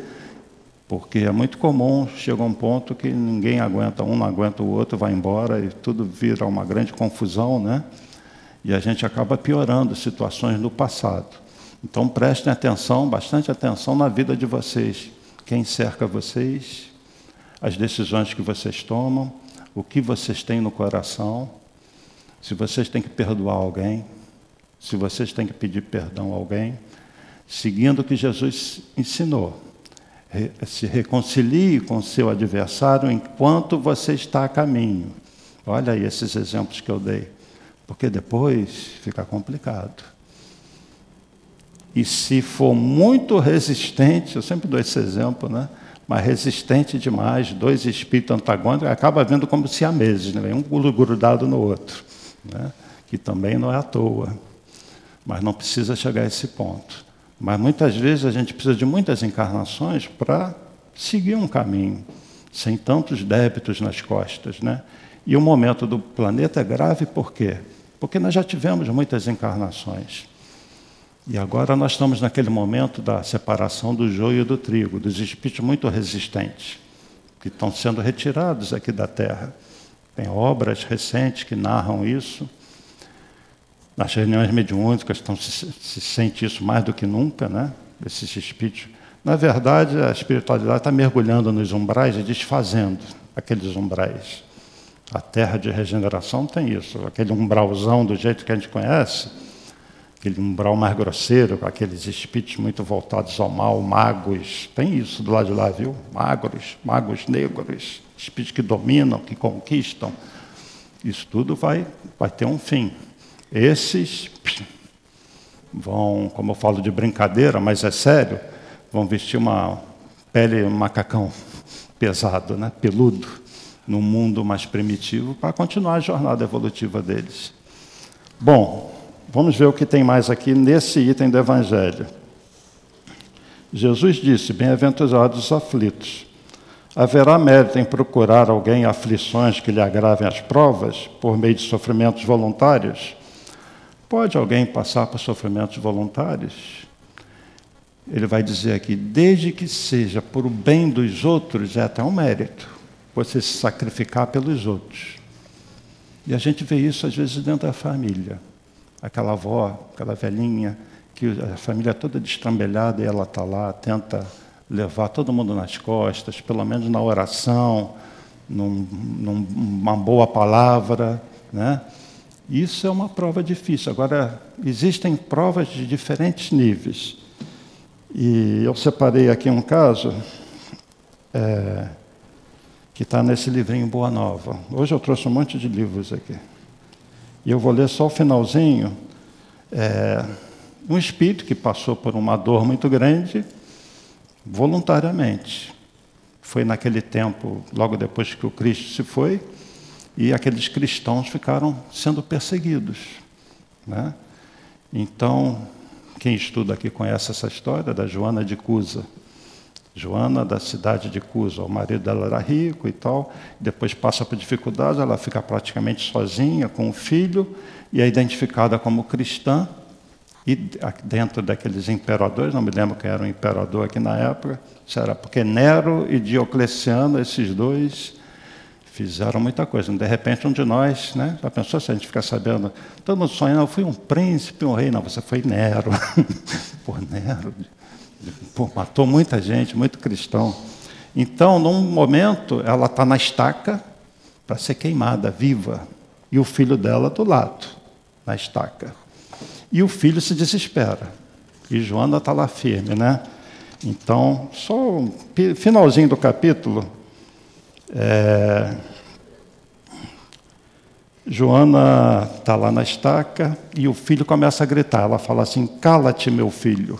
porque é muito comum, chega um ponto que ninguém aguenta, um não aguenta o outro, vai embora e tudo vira uma grande confusão, né? E a gente acaba piorando situações do passado. Então prestem atenção, bastante atenção na vida de vocês, quem cerca vocês, as decisões que vocês tomam, o que vocês têm no coração, se vocês têm que perdoar alguém, se vocês têm que pedir perdão a alguém, seguindo o que Jesus ensinou. Se reconcilie com seu adversário enquanto você está a caminho. Olha aí esses exemplos que eu dei. Porque depois fica complicado. E se for muito resistente, eu sempre dou esse exemplo, né? mas resistente demais, dois espíritos antagônicos, acaba vendo como se meses, né? um grudado no outro, né? que também não é à toa. Mas não precisa chegar a esse ponto. Mas muitas vezes a gente precisa de muitas encarnações para seguir um caminho, sem tantos débitos nas costas. Né? E o momento do planeta é grave por quê? Porque nós já tivemos muitas encarnações. E agora nós estamos naquele momento da separação do joio e do trigo, dos espíritos muito resistentes, que estão sendo retirados aqui da Terra. Tem obras recentes que narram isso. Nas reuniões mediúnicas estão, se, se sente isso mais do que nunca, né? esses espíritos. Na verdade, a espiritualidade está mergulhando nos umbrais e desfazendo aqueles umbrais. A terra de regeneração tem isso, aquele umbralzão do jeito que a gente conhece, aquele umbral mais grosseiro, com aqueles espíritos muito voltados ao mal, magos, tem isso do lado de lá, viu? Magos, magos negros, espíritos que dominam, que conquistam. Isso tudo vai, vai ter um fim. Esses vão, como eu falo de brincadeira, mas é sério, vão vestir uma pele macacão pesado, né? peludo, no mundo mais primitivo, para continuar a jornada evolutiva deles. Bom, vamos ver o que tem mais aqui nesse item do Evangelho. Jesus disse: Bem-aventurados os aflitos. Haverá mérito em procurar alguém aflições que lhe agravem as provas, por meio de sofrimentos voluntários? Pode alguém passar por sofrimentos voluntários? Ele vai dizer aqui, desde que seja por o bem dos outros, é até um mérito, você se sacrificar pelos outros. E a gente vê isso às vezes dentro da família. Aquela avó, aquela velhinha, que a família é toda destrambelhada e ela está lá, tenta levar todo mundo nas costas, pelo menos na oração, num, numa boa palavra, né? Isso é uma prova difícil. Agora, existem provas de diferentes níveis. E eu separei aqui um caso é, que está nesse livrinho Boa Nova. Hoje eu trouxe um monte de livros aqui. E eu vou ler só o finalzinho. É, um espírito que passou por uma dor muito grande, voluntariamente. Foi naquele tempo, logo depois que o Cristo se foi, e aqueles cristãos ficaram sendo perseguidos. Né? Então, quem estuda aqui conhece essa história da Joana de Cusa. Joana, da cidade de Cusa. O marido dela era rico e tal, depois passa por dificuldades, ela fica praticamente sozinha com o filho e é identificada como cristã. E dentro daqueles imperadores, não me lembro quem era o imperador aqui na época, será porque Nero e Diocleciano, esses dois, fizeram muita coisa. De repente, um de nós, né, já pensou se a gente ficar sabendo, todo mundo sonhando, eu fui um príncipe, um rei. Não, você foi Nero. Por Nero, Pô, matou muita gente, muito cristão. Então, num momento, ela está na estaca para ser queimada, viva, e o filho dela do lado, na estaca. E o filho se desespera. E Joana está lá firme, né? Então, só o finalzinho do capítulo. É... Joana está lá na estaca e o filho começa a gritar. Ela fala assim: Cala-te, meu filho.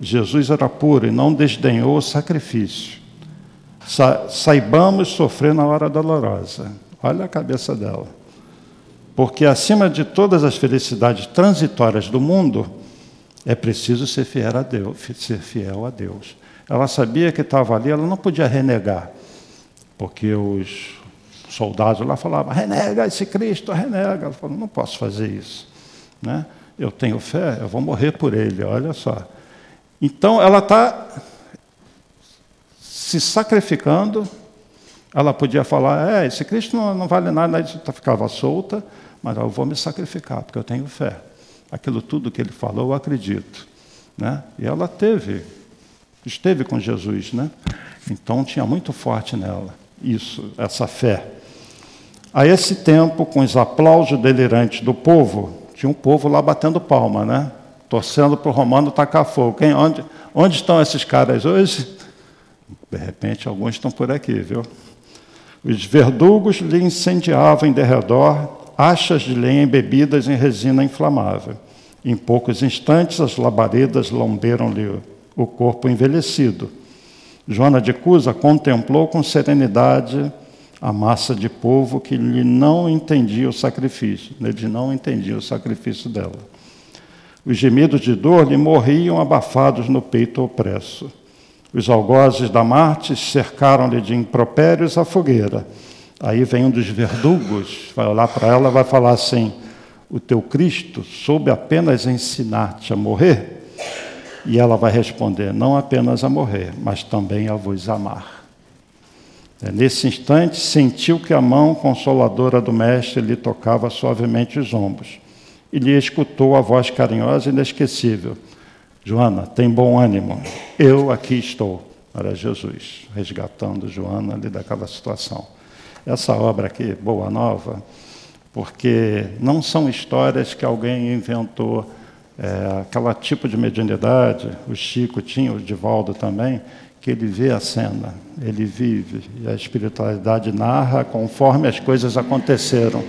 Jesus era puro e não desdenhou o sacrifício. Sa saibamos sofrer na hora dolorosa. Olha a cabeça dela. Porque acima de todas as felicidades transitórias do mundo, é preciso ser fiel a Deus, ser fiel a Deus. Ela sabia que estava ali, ela não podia renegar, porque os soldados lá falavam: renega esse Cristo, renega. Ela falou: não posso fazer isso. Né? Eu tenho fé, eu vou morrer por ele, olha só. Então, ela está se sacrificando. Ela podia falar: é, esse Cristo não, não vale nada, ela ficava solta, mas eu vou me sacrificar, porque eu tenho fé. Aquilo tudo que ele falou, eu acredito. Né? E ela teve, esteve com Jesus, né? Então tinha muito forte nela isso, essa fé. A esse tempo, com os aplausos delirantes do povo, tinha um povo lá batendo palma, né? Torcendo para o romano tacar fogo. Quem, onde, onde estão esses caras hoje? De repente, alguns estão por aqui, viu? Os verdugos lhe incendiavam em derredor achas de lenha embebidas em resina inflamável. Em poucos instantes, as labaredas lamberam-lhe o corpo envelhecido. Joana de Cusa contemplou com serenidade a massa de povo que lhe não entendia o sacrifício, eles não entendiam o sacrifício dela. Os gemidos de dor lhe morriam abafados no peito opresso. Os algozes da Marte cercaram-lhe de impropérios a fogueira. Aí vem um dos verdugos, vai olhar para ela vai falar assim: O teu Cristo soube apenas ensinar-te a morrer? E ela vai responder: Não apenas a morrer, mas também a vos amar. É, nesse instante, sentiu que a mão consoladora do Mestre lhe tocava suavemente os ombros e lhe escutou a voz carinhosa e inesquecível: Joana, tem bom ânimo, eu aqui estou. Era Jesus, resgatando Joana ali daquela situação. Essa obra aqui, Boa Nova, porque não são histórias que alguém inventou, é, aquela tipo de mediunidade, o Chico tinha, o Divaldo também, que ele vê a cena, ele vive, e a espiritualidade narra conforme as coisas aconteceram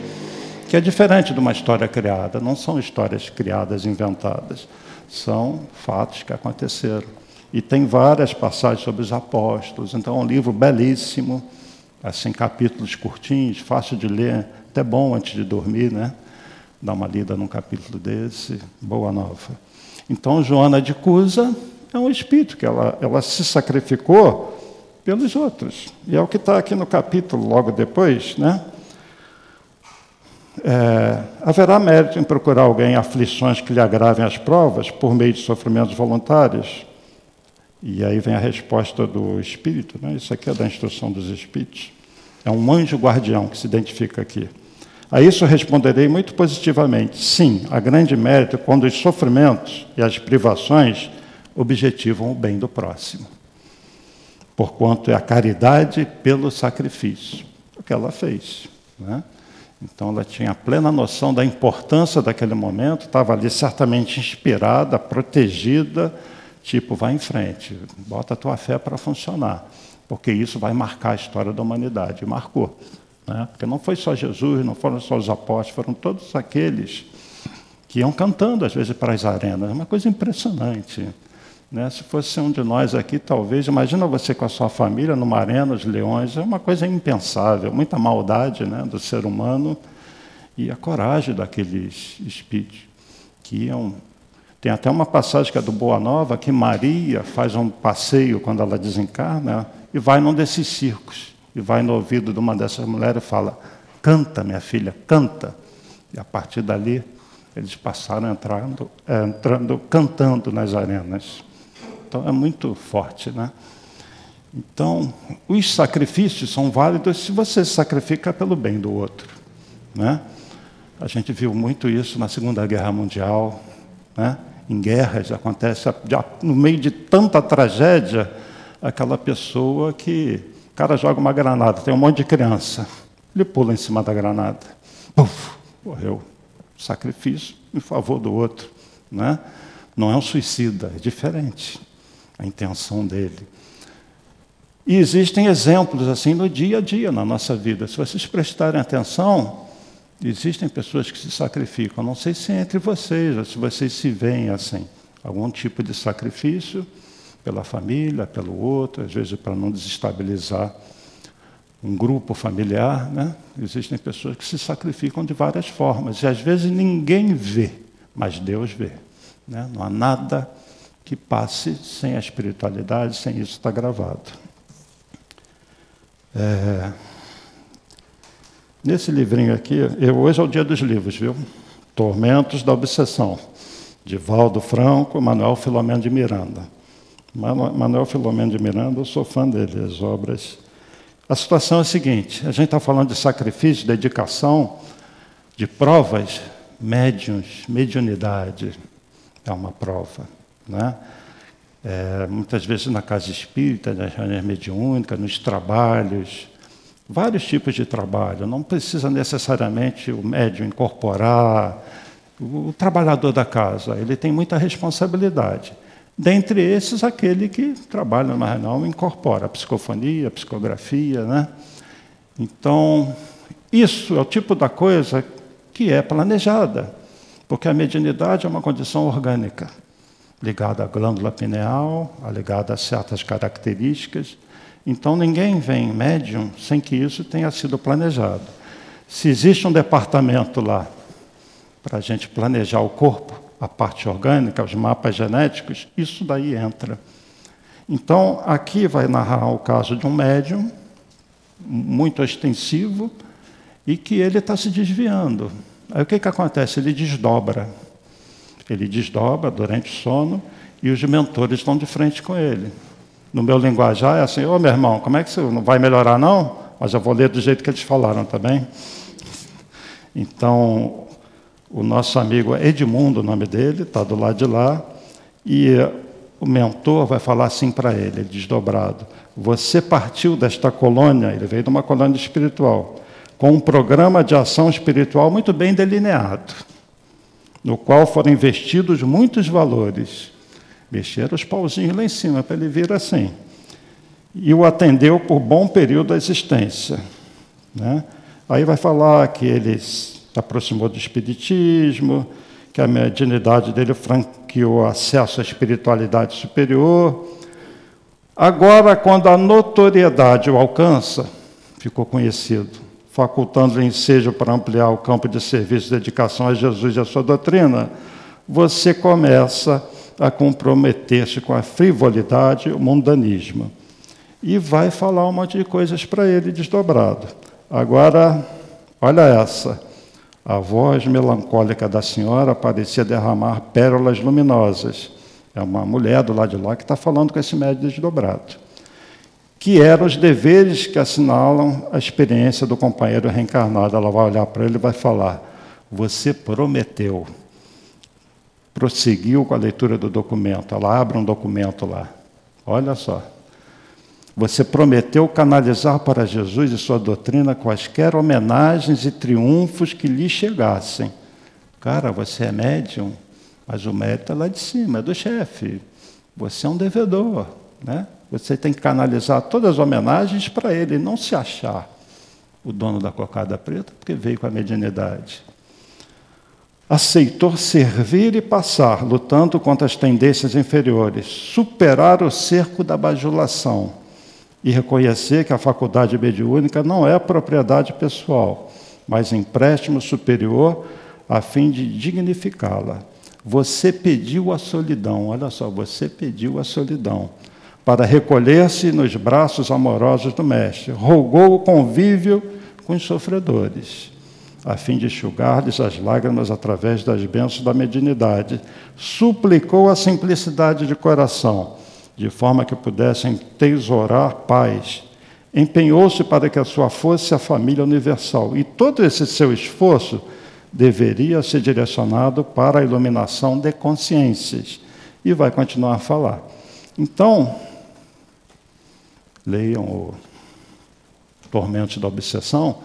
que é diferente de uma história criada. Não são histórias criadas, inventadas. São fatos que aconteceram. E tem várias passagens sobre os apóstolos. Então, é um livro belíssimo, assim, capítulos curtinhos, fácil de ler, até bom antes de dormir, né? Dar uma lida num capítulo desse, boa nova. Então, Joana de Cusa é um espírito que ela, ela se sacrificou pelos outros. E é o que está aqui no capítulo logo depois, né? É, haverá mérito em procurar alguém aflições que lhe agravem as provas por meio de sofrimentos voluntários? E aí vem a resposta do Espírito, né? isso aqui é da instrução dos Espíritos. É um anjo guardião que se identifica aqui. A isso responderei muito positivamente. Sim, há grande mérito quando os sofrimentos e as privações objetivam o bem do próximo. Porquanto é a caridade pelo sacrifício, o que ela fez. Né? Então ela tinha plena noção da importância daquele momento, estava ali certamente inspirada, protegida, tipo, vai em frente, bota a tua fé para funcionar, porque isso vai marcar a história da humanidade. E marcou. Né? Porque não foi só Jesus, não foram só os apóstolos, foram todos aqueles que iam cantando, às vezes, para as arenas. É uma coisa impressionante. Né? Se fosse um de nós aqui, talvez, imagina você com a sua família numa arena, os leões, é uma coisa impensável, muita maldade né, do ser humano e a coragem daqueles espíritos que iam Tem até uma passagem que é do Boa Nova, que Maria faz um passeio quando ela desencarna e vai num desses circos. E vai no ouvido de uma dessas mulheres e fala: Canta, minha filha, canta. E a partir dali, eles passaram entrando, é, entrando cantando nas arenas. Então é muito forte, né? Então, os sacrifícios são válidos se você se sacrifica pelo bem do outro, né? A gente viu muito isso na Segunda Guerra Mundial, né? Em guerras acontece no meio de tanta tragédia, aquela pessoa que o cara joga uma granada, tem um monte de criança, ele pula em cima da granada, puf, morreu. Sacrifício em favor do outro, né? Não é um suicida, é diferente a intenção dele. E existem exemplos assim no dia a dia na nossa vida. Se vocês prestarem atenção, existem pessoas que se sacrificam. Não sei se é entre vocês, ou se vocês se veem assim, algum tipo de sacrifício pela família, pelo outro, às vezes para não desestabilizar um grupo familiar, né? Existem pessoas que se sacrificam de várias formas e às vezes ninguém vê, mas Deus vê. Né? Não há nada que passe sem a espiritualidade, sem isso estar gravado. É... Nesse livrinho aqui, eu, hoje é o dia dos livros, viu? Tormentos da Obsessão, de Valdo Franco, Manuel Filomeno de Miranda. Manuel Filomeno de Miranda, eu sou fã dele, as obras. A situação é a seguinte: a gente está falando de sacrifício, dedicação, de provas, médiums, mediunidade é uma prova. Né? É, muitas vezes na casa espírita, nas reuniões mediúnicas, nos trabalhos, vários tipos de trabalho. Não precisa necessariamente o médium incorporar. O, o trabalhador da casa, ele tem muita responsabilidade. Dentre esses, aquele que trabalha na reunião incorpora a psicofonia, a psicografia. Né? Então, isso é o tipo da coisa que é planejada, porque a mediunidade é uma condição orgânica ligada à glândula pineal, ligada a certas características. Então, ninguém vem médium sem que isso tenha sido planejado. Se existe um departamento lá para a gente planejar o corpo, a parte orgânica, os mapas genéticos, isso daí entra. Então, aqui vai narrar o caso de um médium muito extensivo e que ele está se desviando. Aí o que, que acontece? Ele desdobra. Ele desdobra durante o sono e os mentores estão de frente com ele. No meu linguajar é assim: Ô meu irmão, como é que você não vai melhorar, não? Mas eu vou ler do jeito que eles falaram também. Então, o nosso amigo Edmundo, o nome dele, está do lado de lá, e o mentor vai falar assim para ele, desdobrado: Você partiu desta colônia, ele veio de uma colônia espiritual, com um programa de ação espiritual muito bem delineado no qual foram investidos muitos valores. Mexeram os pauzinhos lá em cima para ele vir assim. E o atendeu por bom período da existência. Né? Aí vai falar que ele se aproximou do Espiritismo, que a mediunidade dele franqueou acesso à espiritualidade superior. Agora, quando a notoriedade o alcança, ficou conhecido facultando-lhe ensejo para ampliar o campo de serviço e dedicação a Jesus e a sua doutrina, você começa a comprometer-se com a frivolidade, o mundanismo. E vai falar um monte de coisas para ele desdobrado. Agora, olha essa. A voz melancólica da senhora parecia derramar pérolas luminosas. É uma mulher do lado de lá que está falando com esse médico desdobrado que eram os deveres que assinalam a experiência do companheiro reencarnado. Ela vai olhar para ele e vai falar: Você prometeu. Prosseguiu com a leitura do documento. Ela abre um documento lá. Olha só. Você prometeu canalizar para Jesus e sua doutrina quaisquer homenagens e triunfos que lhe chegassem. Cara, você é médium, mas o mérito é lá de cima, é do chefe. Você é um devedor, né? Você tem que canalizar todas as homenagens para ele, não se achar o dono da cocada preta, porque veio com a medianidade. Aceitou servir e passar, lutando contra as tendências inferiores, superar o cerco da bajulação e reconhecer que a faculdade mediúnica não é propriedade pessoal, mas empréstimo superior a fim de dignificá-la. Você pediu a solidão, olha só, você pediu a solidão para recolher-se nos braços amorosos do Mestre. Rogou o convívio com os sofredores, a fim de enxugar-lhes as lágrimas através das bênçãos da mediunidade. Suplicou a simplicidade de coração, de forma que pudessem tesourar paz. Empenhou-se para que a sua fosse a família universal. E todo esse seu esforço deveria ser direcionado para a iluminação de consciências. E vai continuar a falar. Então, leiam o Tormento da Obsessão,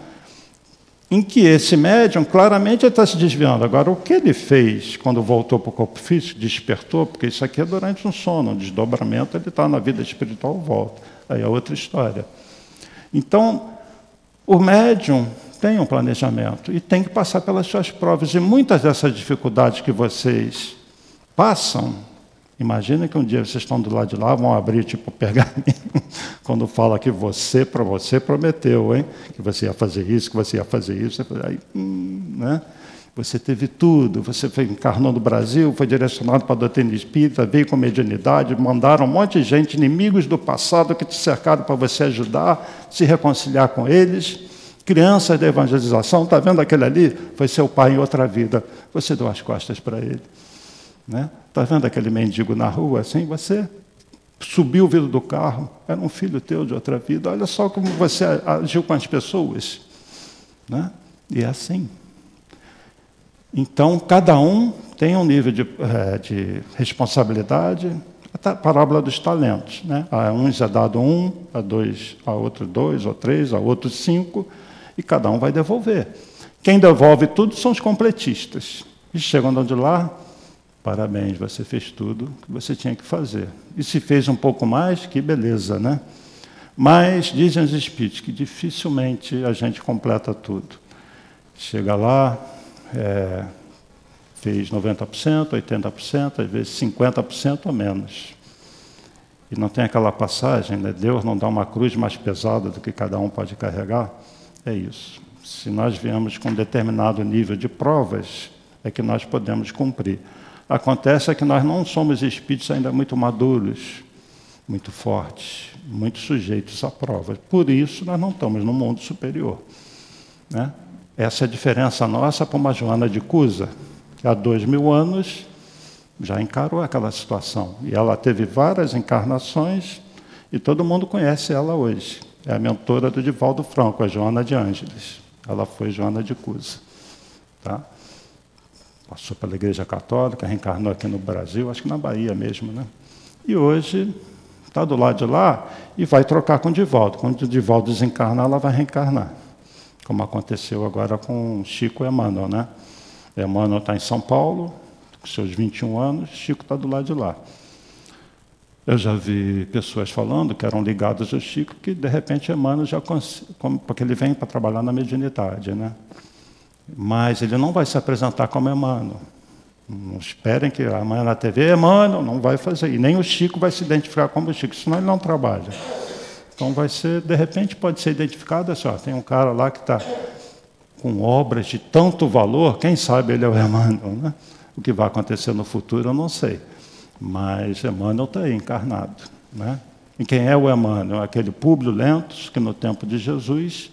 em que esse médium claramente está se desviando. Agora, o que ele fez quando voltou para o corpo físico, despertou, porque isso aqui é durante um sono, um desdobramento, ele está na vida espiritual, volta. Aí é outra história. Então, o médium tem um planejamento e tem que passar pelas suas provas. E muitas dessas dificuldades que vocês passam, Imagina que um dia vocês estão do lado de lá, vão abrir tipo pergaminho, quando fala que você, para você, prometeu, hein? Que você ia fazer isso, que você ia fazer isso. Aí, hum, né? Você teve tudo, você foi, encarnou no Brasil, foi direcionado para a doutrina espírita, veio com mediunidade, mandaram um monte de gente, inimigos do passado, que te cercaram para você ajudar, se reconciliar com eles. Crianças da evangelização, está vendo aquele ali? Foi seu pai em outra vida. Você deu as costas para ele. Né? Está vendo aquele mendigo na rua assim? Você subiu o vidro do carro, era um filho teu de outra vida. Olha só como você agiu com as pessoas. Né? E é assim. Então, cada um tem um nível de, é, de responsabilidade. A parábola dos talentos. Né? A uns é dado um, a dois, a outro dois, ou três, a outro cinco, e cada um vai devolver. Quem devolve tudo são os completistas. E chegam de lá, Parabéns, você fez tudo que você tinha que fazer. E se fez um pouco mais, que beleza, né? Mas dizem os espíritos que dificilmente a gente completa tudo. Chega lá, é, fez 90%, 80%, às vezes 50% ou menos. E não tem aquela passagem, né? Deus não dá uma cruz mais pesada do que cada um pode carregar. É isso. Se nós viemos com um determinado nível de provas, é que nós podemos cumprir. Acontece é que nós não somos espíritos ainda muito maduros, muito fortes, muito sujeitos a provas. Por isso, nós não estamos no mundo superior. Né? Essa é a diferença nossa para uma Joana de Cusa, que há dois mil anos já encarou aquela situação. E ela teve várias encarnações e todo mundo conhece ela hoje. É a mentora do Divaldo Franco, a Joana de Ângeles. Ela foi Joana de Cusa. Tá? Passou pela Igreja Católica, reencarnou aqui no Brasil, acho que na Bahia mesmo, né? E hoje está do lado de lá e vai trocar com o Divaldo. Quando o Divaldo desencarnar, ela vai reencarnar. Como aconteceu agora com Chico e Emmanuel, né? Emmanuel está em São Paulo, com seus 21 anos, Chico está do lado de lá. Eu já vi pessoas falando que eram ligadas ao Chico, que de repente Emmanuel já porque ele vem para trabalhar na mediunidade, né? Mas ele não vai se apresentar como Emmanuel. Não esperem que amanhã na TV, Emmanuel, não vai fazer. E nem o Chico vai se identificar como o Chico, senão ele não trabalha. Então vai ser, de repente, pode ser identificado assim, ó, tem um cara lá que está com obras de tanto valor, quem sabe ele é o Emmanuel, né? O que vai acontecer no futuro eu não sei. Mas Emmanuel está aí encarnado. Né? E quem é o Emmanuel? Aquele Públio Lentos, que no tempo de Jesus,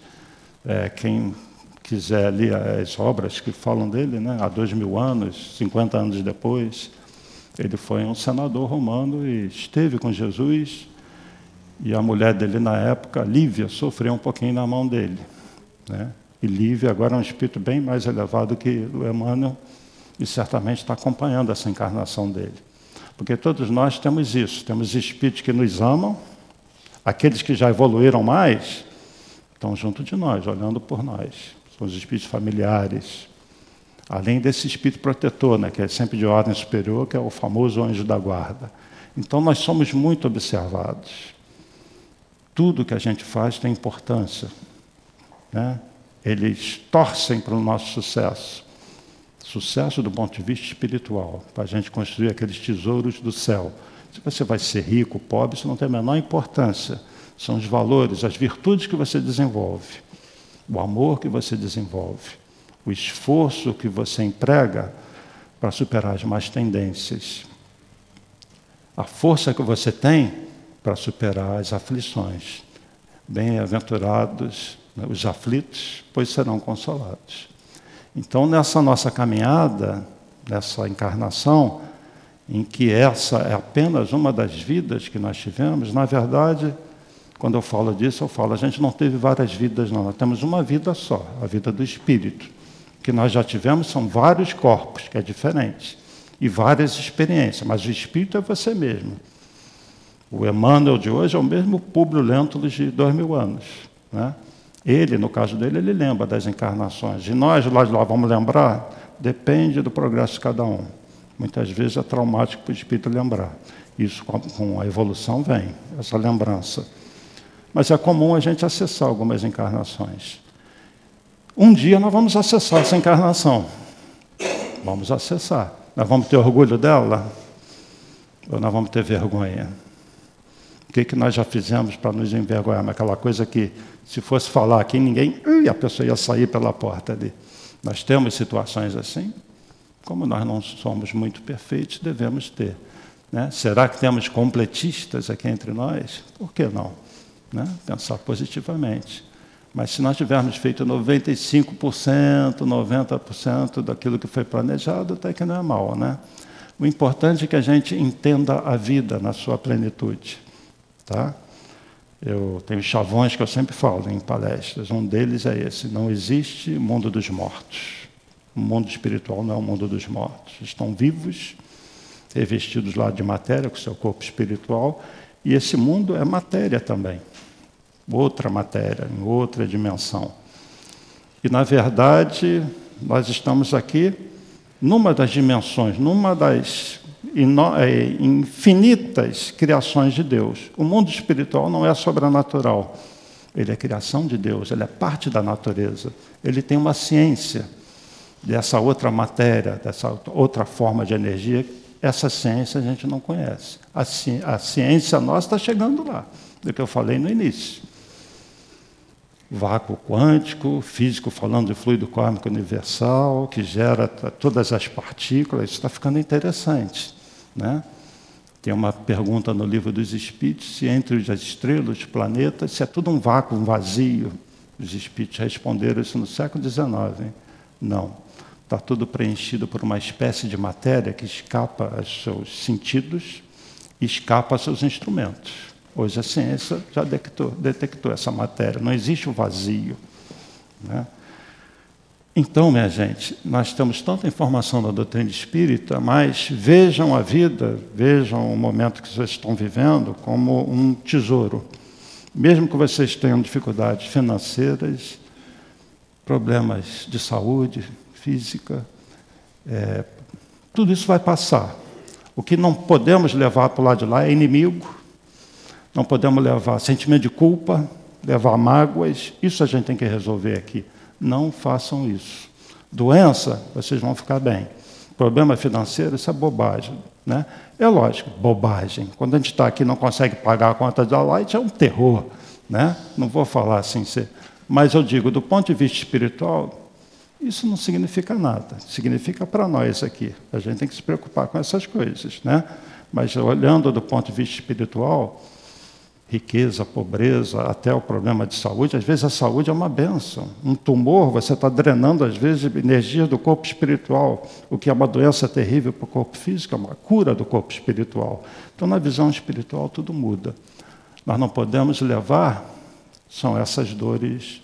é, quem quiser ali as obras que falam dele, né, há dois mil anos, 50 anos depois, ele foi um senador romano e esteve com Jesus. E a mulher dele, na época, Lívia, sofreu um pouquinho na mão dele. Né? E Lívia agora é um espírito bem mais elevado que o Emmanuel e certamente está acompanhando essa encarnação dele. Porque todos nós temos isso, temos espíritos que nos amam, aqueles que já evoluíram mais estão junto de nós, olhando por nós são os espíritos familiares. Além desse espírito protetor, né, que é sempre de ordem superior, que é o famoso anjo da guarda. Então nós somos muito observados. Tudo que a gente faz tem importância. Né? Eles torcem para o nosso sucesso. Sucesso do ponto de vista espiritual, para a gente construir aqueles tesouros do céu. Se você vai ser rico, pobre, isso não tem a menor importância. São os valores, as virtudes que você desenvolve o amor que você desenvolve, o esforço que você emprega para superar as más tendências. A força que você tem para superar as aflições. Bem-aventurados né, os aflitos, pois serão consolados. Então, nessa nossa caminhada, nessa encarnação, em que essa é apenas uma das vidas que nós tivemos, na verdade, quando eu falo disso, eu falo, a gente não teve várias vidas, não, nós temos uma vida só, a vida do espírito. O que nós já tivemos são vários corpos, que é diferente, e várias experiências, mas o espírito é você mesmo. O Emmanuel de hoje é o mesmo Públio Lentulus de dois mil anos. Né? Ele, no caso dele, ele lembra das encarnações. E nós, lá de lá, vamos lembrar? Depende do progresso de cada um. Muitas vezes é traumático para o espírito lembrar. Isso, com a evolução, vem, essa lembrança. Mas é comum a gente acessar algumas encarnações. Um dia nós vamos acessar essa encarnação. Vamos acessar. Nós vamos ter orgulho dela? Ou nós vamos ter vergonha? O que, que nós já fizemos para nos envergonhar? Aquela coisa que, se fosse falar aqui, ninguém. Ui, a pessoa ia sair pela porta ali. Nós temos situações assim. Como nós não somos muito perfeitos, devemos ter. Né? Será que temos completistas aqui entre nós? Por que não? Né? Pensar positivamente. Mas se nós tivermos feito 95%, 90% daquilo que foi planejado, até que não é mal, né? O importante é que a gente entenda a vida na sua plenitude. Tá? Eu tenho chavões que eu sempre falo em palestras. Um deles é esse: não existe mundo dos mortos. O mundo espiritual não é o mundo dos mortos. Estão vivos, revestidos lá de matéria, com seu corpo espiritual, e esse mundo é matéria também. Outra matéria, em outra dimensão. E, na verdade, nós estamos aqui numa das dimensões, numa das é, infinitas criações de Deus. O mundo espiritual não é sobrenatural. Ele é criação de Deus, ele é parte da natureza. Ele tem uma ciência dessa outra matéria, dessa outra forma de energia. Essa ciência a gente não conhece. A, ci a ciência nossa está chegando lá, do que eu falei no início. Vácuo quântico, físico falando de fluido cósmico universal, que gera todas as partículas, isso está ficando interessante. Né? Tem uma pergunta no livro dos Espíritos se entre as estrelas, os planetas, se é tudo um vácuo, um vazio. Os Espíritos responderam isso no século XIX. Hein? Não. Está tudo preenchido por uma espécie de matéria que escapa aos seus sentidos e escapa aos seus instrumentos. Hoje a ciência já detectou, detectou essa matéria. Não existe o vazio. Né? Então, minha gente, nós temos tanta informação da doutrina espírita, mas vejam a vida, vejam o momento que vocês estão vivendo como um tesouro. Mesmo que vocês tenham dificuldades financeiras, problemas de saúde física, é, tudo isso vai passar. O que não podemos levar para o lado de lá é inimigo, não podemos levar sentimento de culpa, levar mágoas, isso a gente tem que resolver aqui. Não façam isso. Doença, vocês vão ficar bem. Problema financeiro, isso é bobagem. Né? É lógico, bobagem. Quando a gente está aqui e não consegue pagar a conta da Light, é um terror. Né? Não vou falar assim, mas eu digo, do ponto de vista espiritual, isso não significa nada. Significa para nós aqui. A gente tem que se preocupar com essas coisas. Né? Mas olhando do ponto de vista espiritual, riqueza, pobreza, até o problema de saúde. Às vezes a saúde é uma benção. Um tumor, você está drenando, às vezes, energia do corpo espiritual, o que é uma doença terrível para o corpo físico, é uma cura do corpo espiritual. Então, na visão espiritual, tudo muda. Nós não podemos levar, são essas dores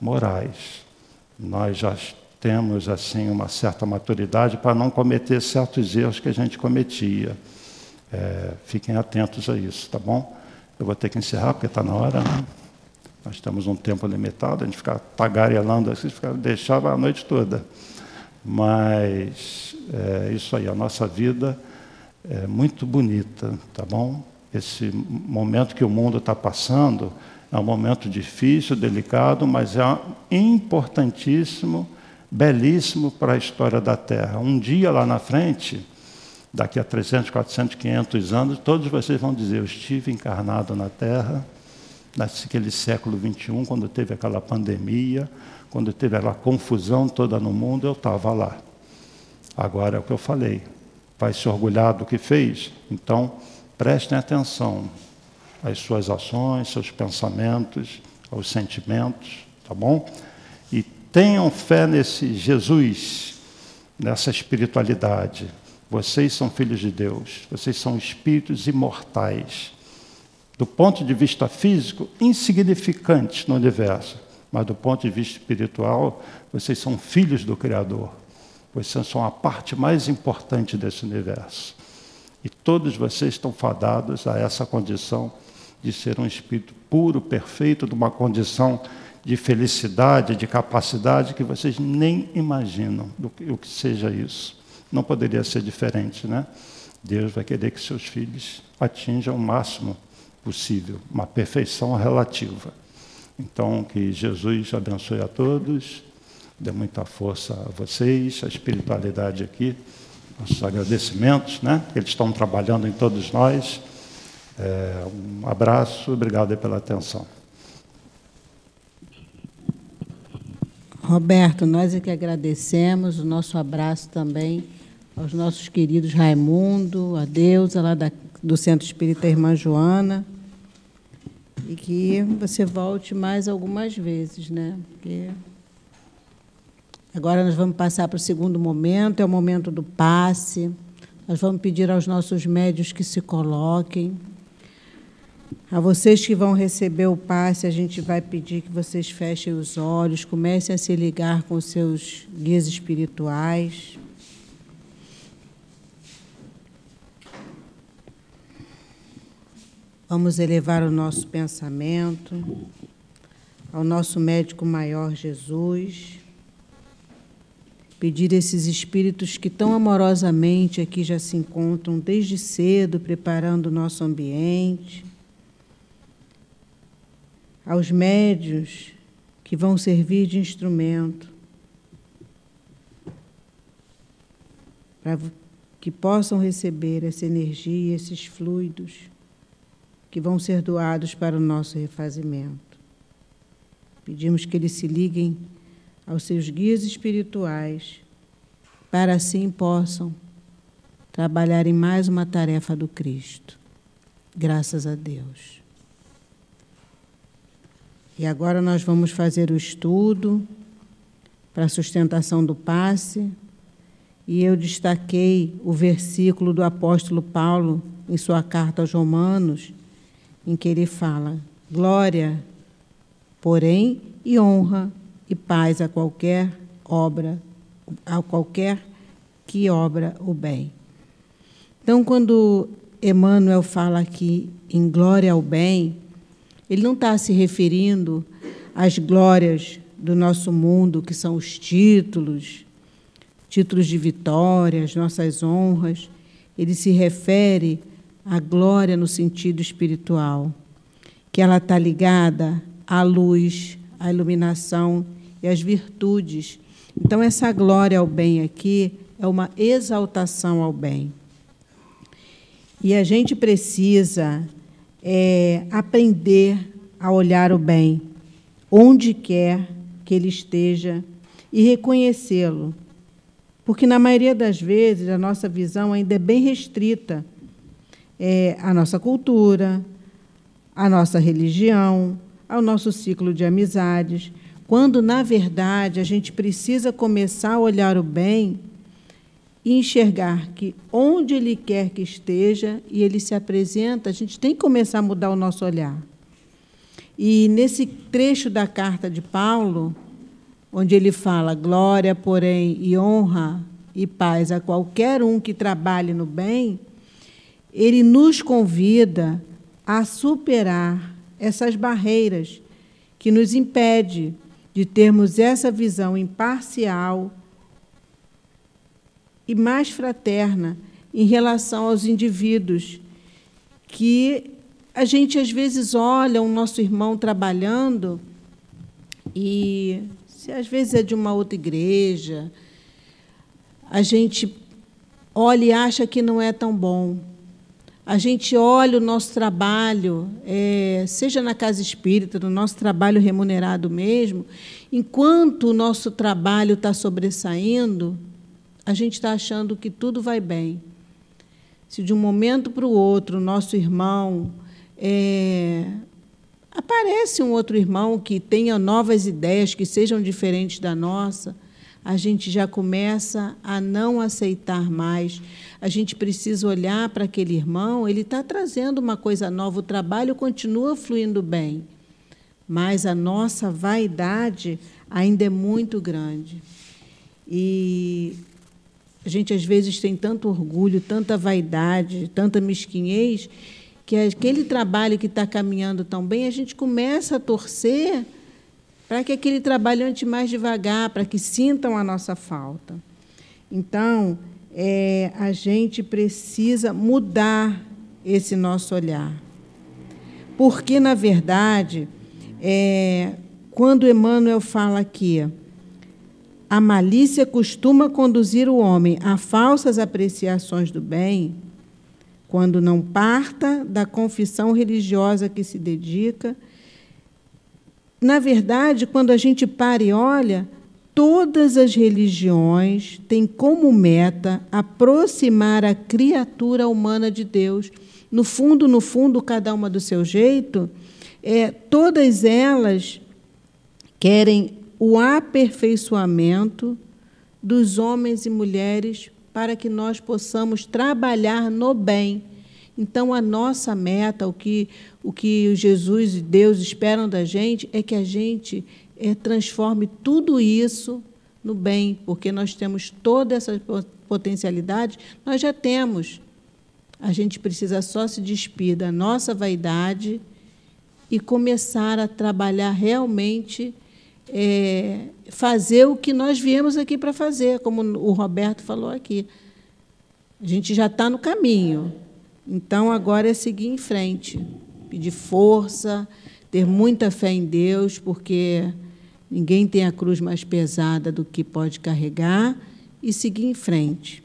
morais. Nós já temos, assim, uma certa maturidade para não cometer certos erros que a gente cometia. É, fiquem atentos a isso, tá bom? Eu vou ter que encerrar, porque está na hora. Né? Nós temos um tempo limitado, a gente fica tagarelando assim, fica, deixava a noite toda. Mas é isso aí, a nossa vida é muito bonita, tá bom? Esse momento que o mundo está passando é um momento difícil, delicado, mas é importantíssimo, belíssimo para a história da Terra. Um dia lá na frente daqui a 300, 400, 500 anos, todos vocês vão dizer: Eu estive encarnado na Terra, naquele século XXI, quando teve aquela pandemia, quando teve aquela confusão toda no mundo, eu estava lá. Agora é o que eu falei. Vai se orgulhar do que fez? Então, prestem atenção às suas ações, seus pensamentos, aos sentimentos, tá bom? E tenham fé nesse Jesus, nessa espiritualidade. Vocês são filhos de Deus, vocês são espíritos imortais. Do ponto de vista físico, insignificantes no universo, mas do ponto de vista espiritual, vocês são filhos do Criador. Vocês são a parte mais importante desse universo. E todos vocês estão fadados a essa condição de ser um espírito puro, perfeito, de uma condição de felicidade, de capacidade que vocês nem imaginam do que, o que seja isso. Não poderia ser diferente, né? Deus vai querer que seus filhos atinjam o máximo possível, uma perfeição relativa. Então, que Jesus abençoe a todos, dê muita força a vocês, a espiritualidade aqui, nossos agradecimentos, né? Eles estão trabalhando em todos nós. É, um abraço, obrigado pela atenção. Roberto, nós é que agradecemos, o nosso abraço também aos nossos queridos Raimundo, a Deusa, lá da, do Centro Espírita Irmã Joana, e que você volte mais algumas vezes, né? Porque agora nós vamos passar para o segundo momento, é o momento do passe. Nós vamos pedir aos nossos médios que se coloquem. A vocês que vão receber o passe, a gente vai pedir que vocês fechem os olhos, comecem a se ligar com seus guias espirituais. Vamos elevar o nosso pensamento ao nosso médico maior Jesus. Pedir esses espíritos que tão amorosamente aqui já se encontram desde cedo, preparando o nosso ambiente aos médios que vão servir de instrumento para que possam receber essa energia, esses fluidos que vão ser doados para o nosso refazimento. Pedimos que eles se liguem aos seus guias espirituais, para assim possam trabalhar em mais uma tarefa do Cristo. Graças a Deus. E agora nós vamos fazer o estudo para a sustentação do passe. E eu destaquei o versículo do apóstolo Paulo em sua carta aos Romanos, em que ele fala: glória, porém, e honra e paz a qualquer obra, a qualquer que obra o bem. Então, quando Emmanuel fala aqui em glória ao bem, ele não está se referindo às glórias do nosso mundo, que são os títulos, títulos de vitória, as nossas honras. Ele se refere à glória no sentido espiritual, que ela está ligada à luz, à iluminação e às virtudes. Então, essa glória ao bem aqui é uma exaltação ao bem. E a gente precisa é, aprender a olhar o bem, onde quer que ele esteja, e reconhecê-lo. Porque, na maioria das vezes, a nossa visão ainda é bem restrita é, à nossa cultura, à nossa religião, ao nosso ciclo de amizades, quando, na verdade, a gente precisa começar a olhar o bem e enxergar que onde ele quer que esteja e ele se apresenta, a gente tem que começar a mudar o nosso olhar. E nesse trecho da carta de Paulo, onde ele fala glória, porém, e honra e paz a qualquer um que trabalhe no bem, ele nos convida a superar essas barreiras que nos impede de termos essa visão imparcial e mais fraterna em relação aos indivíduos que a gente às vezes olha o nosso irmão trabalhando e se às vezes é de uma outra igreja, a gente olha e acha que não é tão bom. A gente olha o nosso trabalho, é, seja na casa espírita, no nosso trabalho remunerado mesmo, enquanto o nosso trabalho está sobressaindo, a gente está achando que tudo vai bem. Se de um momento para o outro, nosso irmão é, aparece um outro irmão que tenha novas ideias, que sejam diferentes da nossa, a gente já começa a não aceitar mais. A gente precisa olhar para aquele irmão, ele está trazendo uma coisa nova, o trabalho continua fluindo bem, mas a nossa vaidade ainda é muito grande. E a gente às vezes tem tanto orgulho, tanta vaidade, tanta mesquinhez, que aquele trabalho que está caminhando tão bem, a gente começa a torcer para que aquele trabalho ande mais devagar, para que sintam a nossa falta. Então, é, a gente precisa mudar esse nosso olhar. Porque, na verdade, é, quando Emmanuel fala aqui, a malícia costuma conduzir o homem a falsas apreciações do bem, quando não parta da confissão religiosa que se dedica na verdade, quando a gente para e olha, todas as religiões têm como meta aproximar a criatura humana de Deus. No fundo, no fundo, cada uma do seu jeito, é, todas elas querem o aperfeiçoamento dos homens e mulheres para que nós possamos trabalhar no bem. Então, a nossa meta, o que o que Jesus e Deus esperam da gente é que a gente é, transforme tudo isso no bem, porque nós temos toda essa potencialidade, nós já temos. A gente precisa só se despir da nossa vaidade e começar a trabalhar realmente, é, fazer o que nós viemos aqui para fazer, como o Roberto falou aqui. A gente já está no caminho, então agora é seguir em frente pedir força, ter muita fé em Deus, porque ninguém tem a cruz mais pesada do que pode carregar e seguir em frente.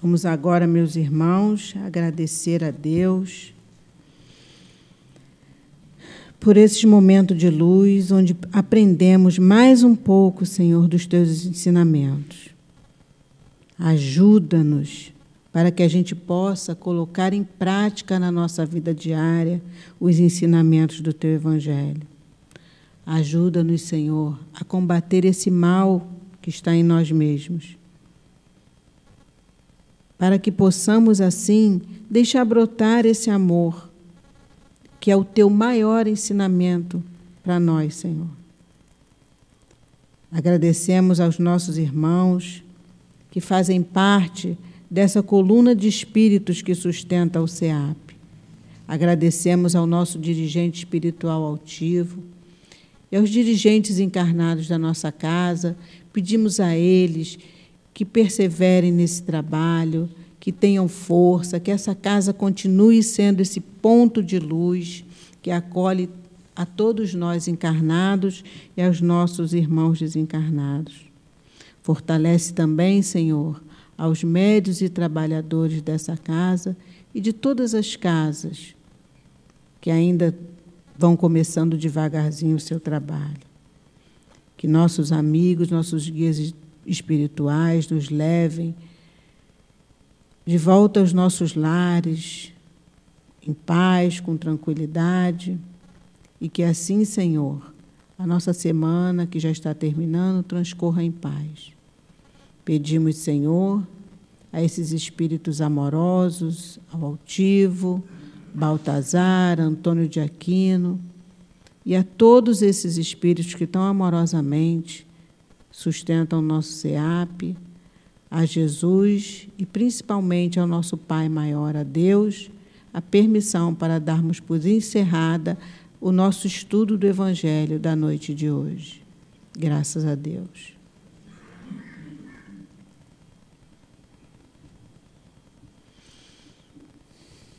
Vamos agora, meus irmãos, agradecer a Deus por esse momento de luz, onde aprendemos mais um pouco, Senhor, dos teus ensinamentos. Ajuda-nos para que a gente possa colocar em prática na nossa vida diária os ensinamentos do teu Evangelho. Ajuda-nos, Senhor, a combater esse mal que está em nós mesmos, para que possamos, assim, deixar brotar esse amor, que é o teu maior ensinamento para nós, Senhor. Agradecemos aos nossos irmãos que fazem parte dessa coluna de espíritos que sustenta o SEAP. Agradecemos ao nosso dirigente espiritual altivo e aos dirigentes encarnados da nossa casa, pedimos a eles que perseverem nesse trabalho, que tenham força, que essa casa continue sendo esse ponto de luz que acolhe a todos nós encarnados e aos nossos irmãos desencarnados. Fortalece também, Senhor, aos médios e trabalhadores dessa casa e de todas as casas que ainda vão começando devagarzinho o seu trabalho. Que nossos amigos, nossos guias espirituais nos levem de volta aos nossos lares, em paz, com tranquilidade, e que assim, Senhor, a nossa semana que já está terminando transcorra em paz. Pedimos, Senhor, a esses espíritos amorosos, ao altivo, Baltazar, Antônio de Aquino, e a todos esses espíritos que tão amorosamente sustentam o nosso SEAP, a Jesus e principalmente ao nosso Pai maior, a Deus, a permissão para darmos por encerrada o nosso estudo do Evangelho da noite de hoje. Graças a Deus.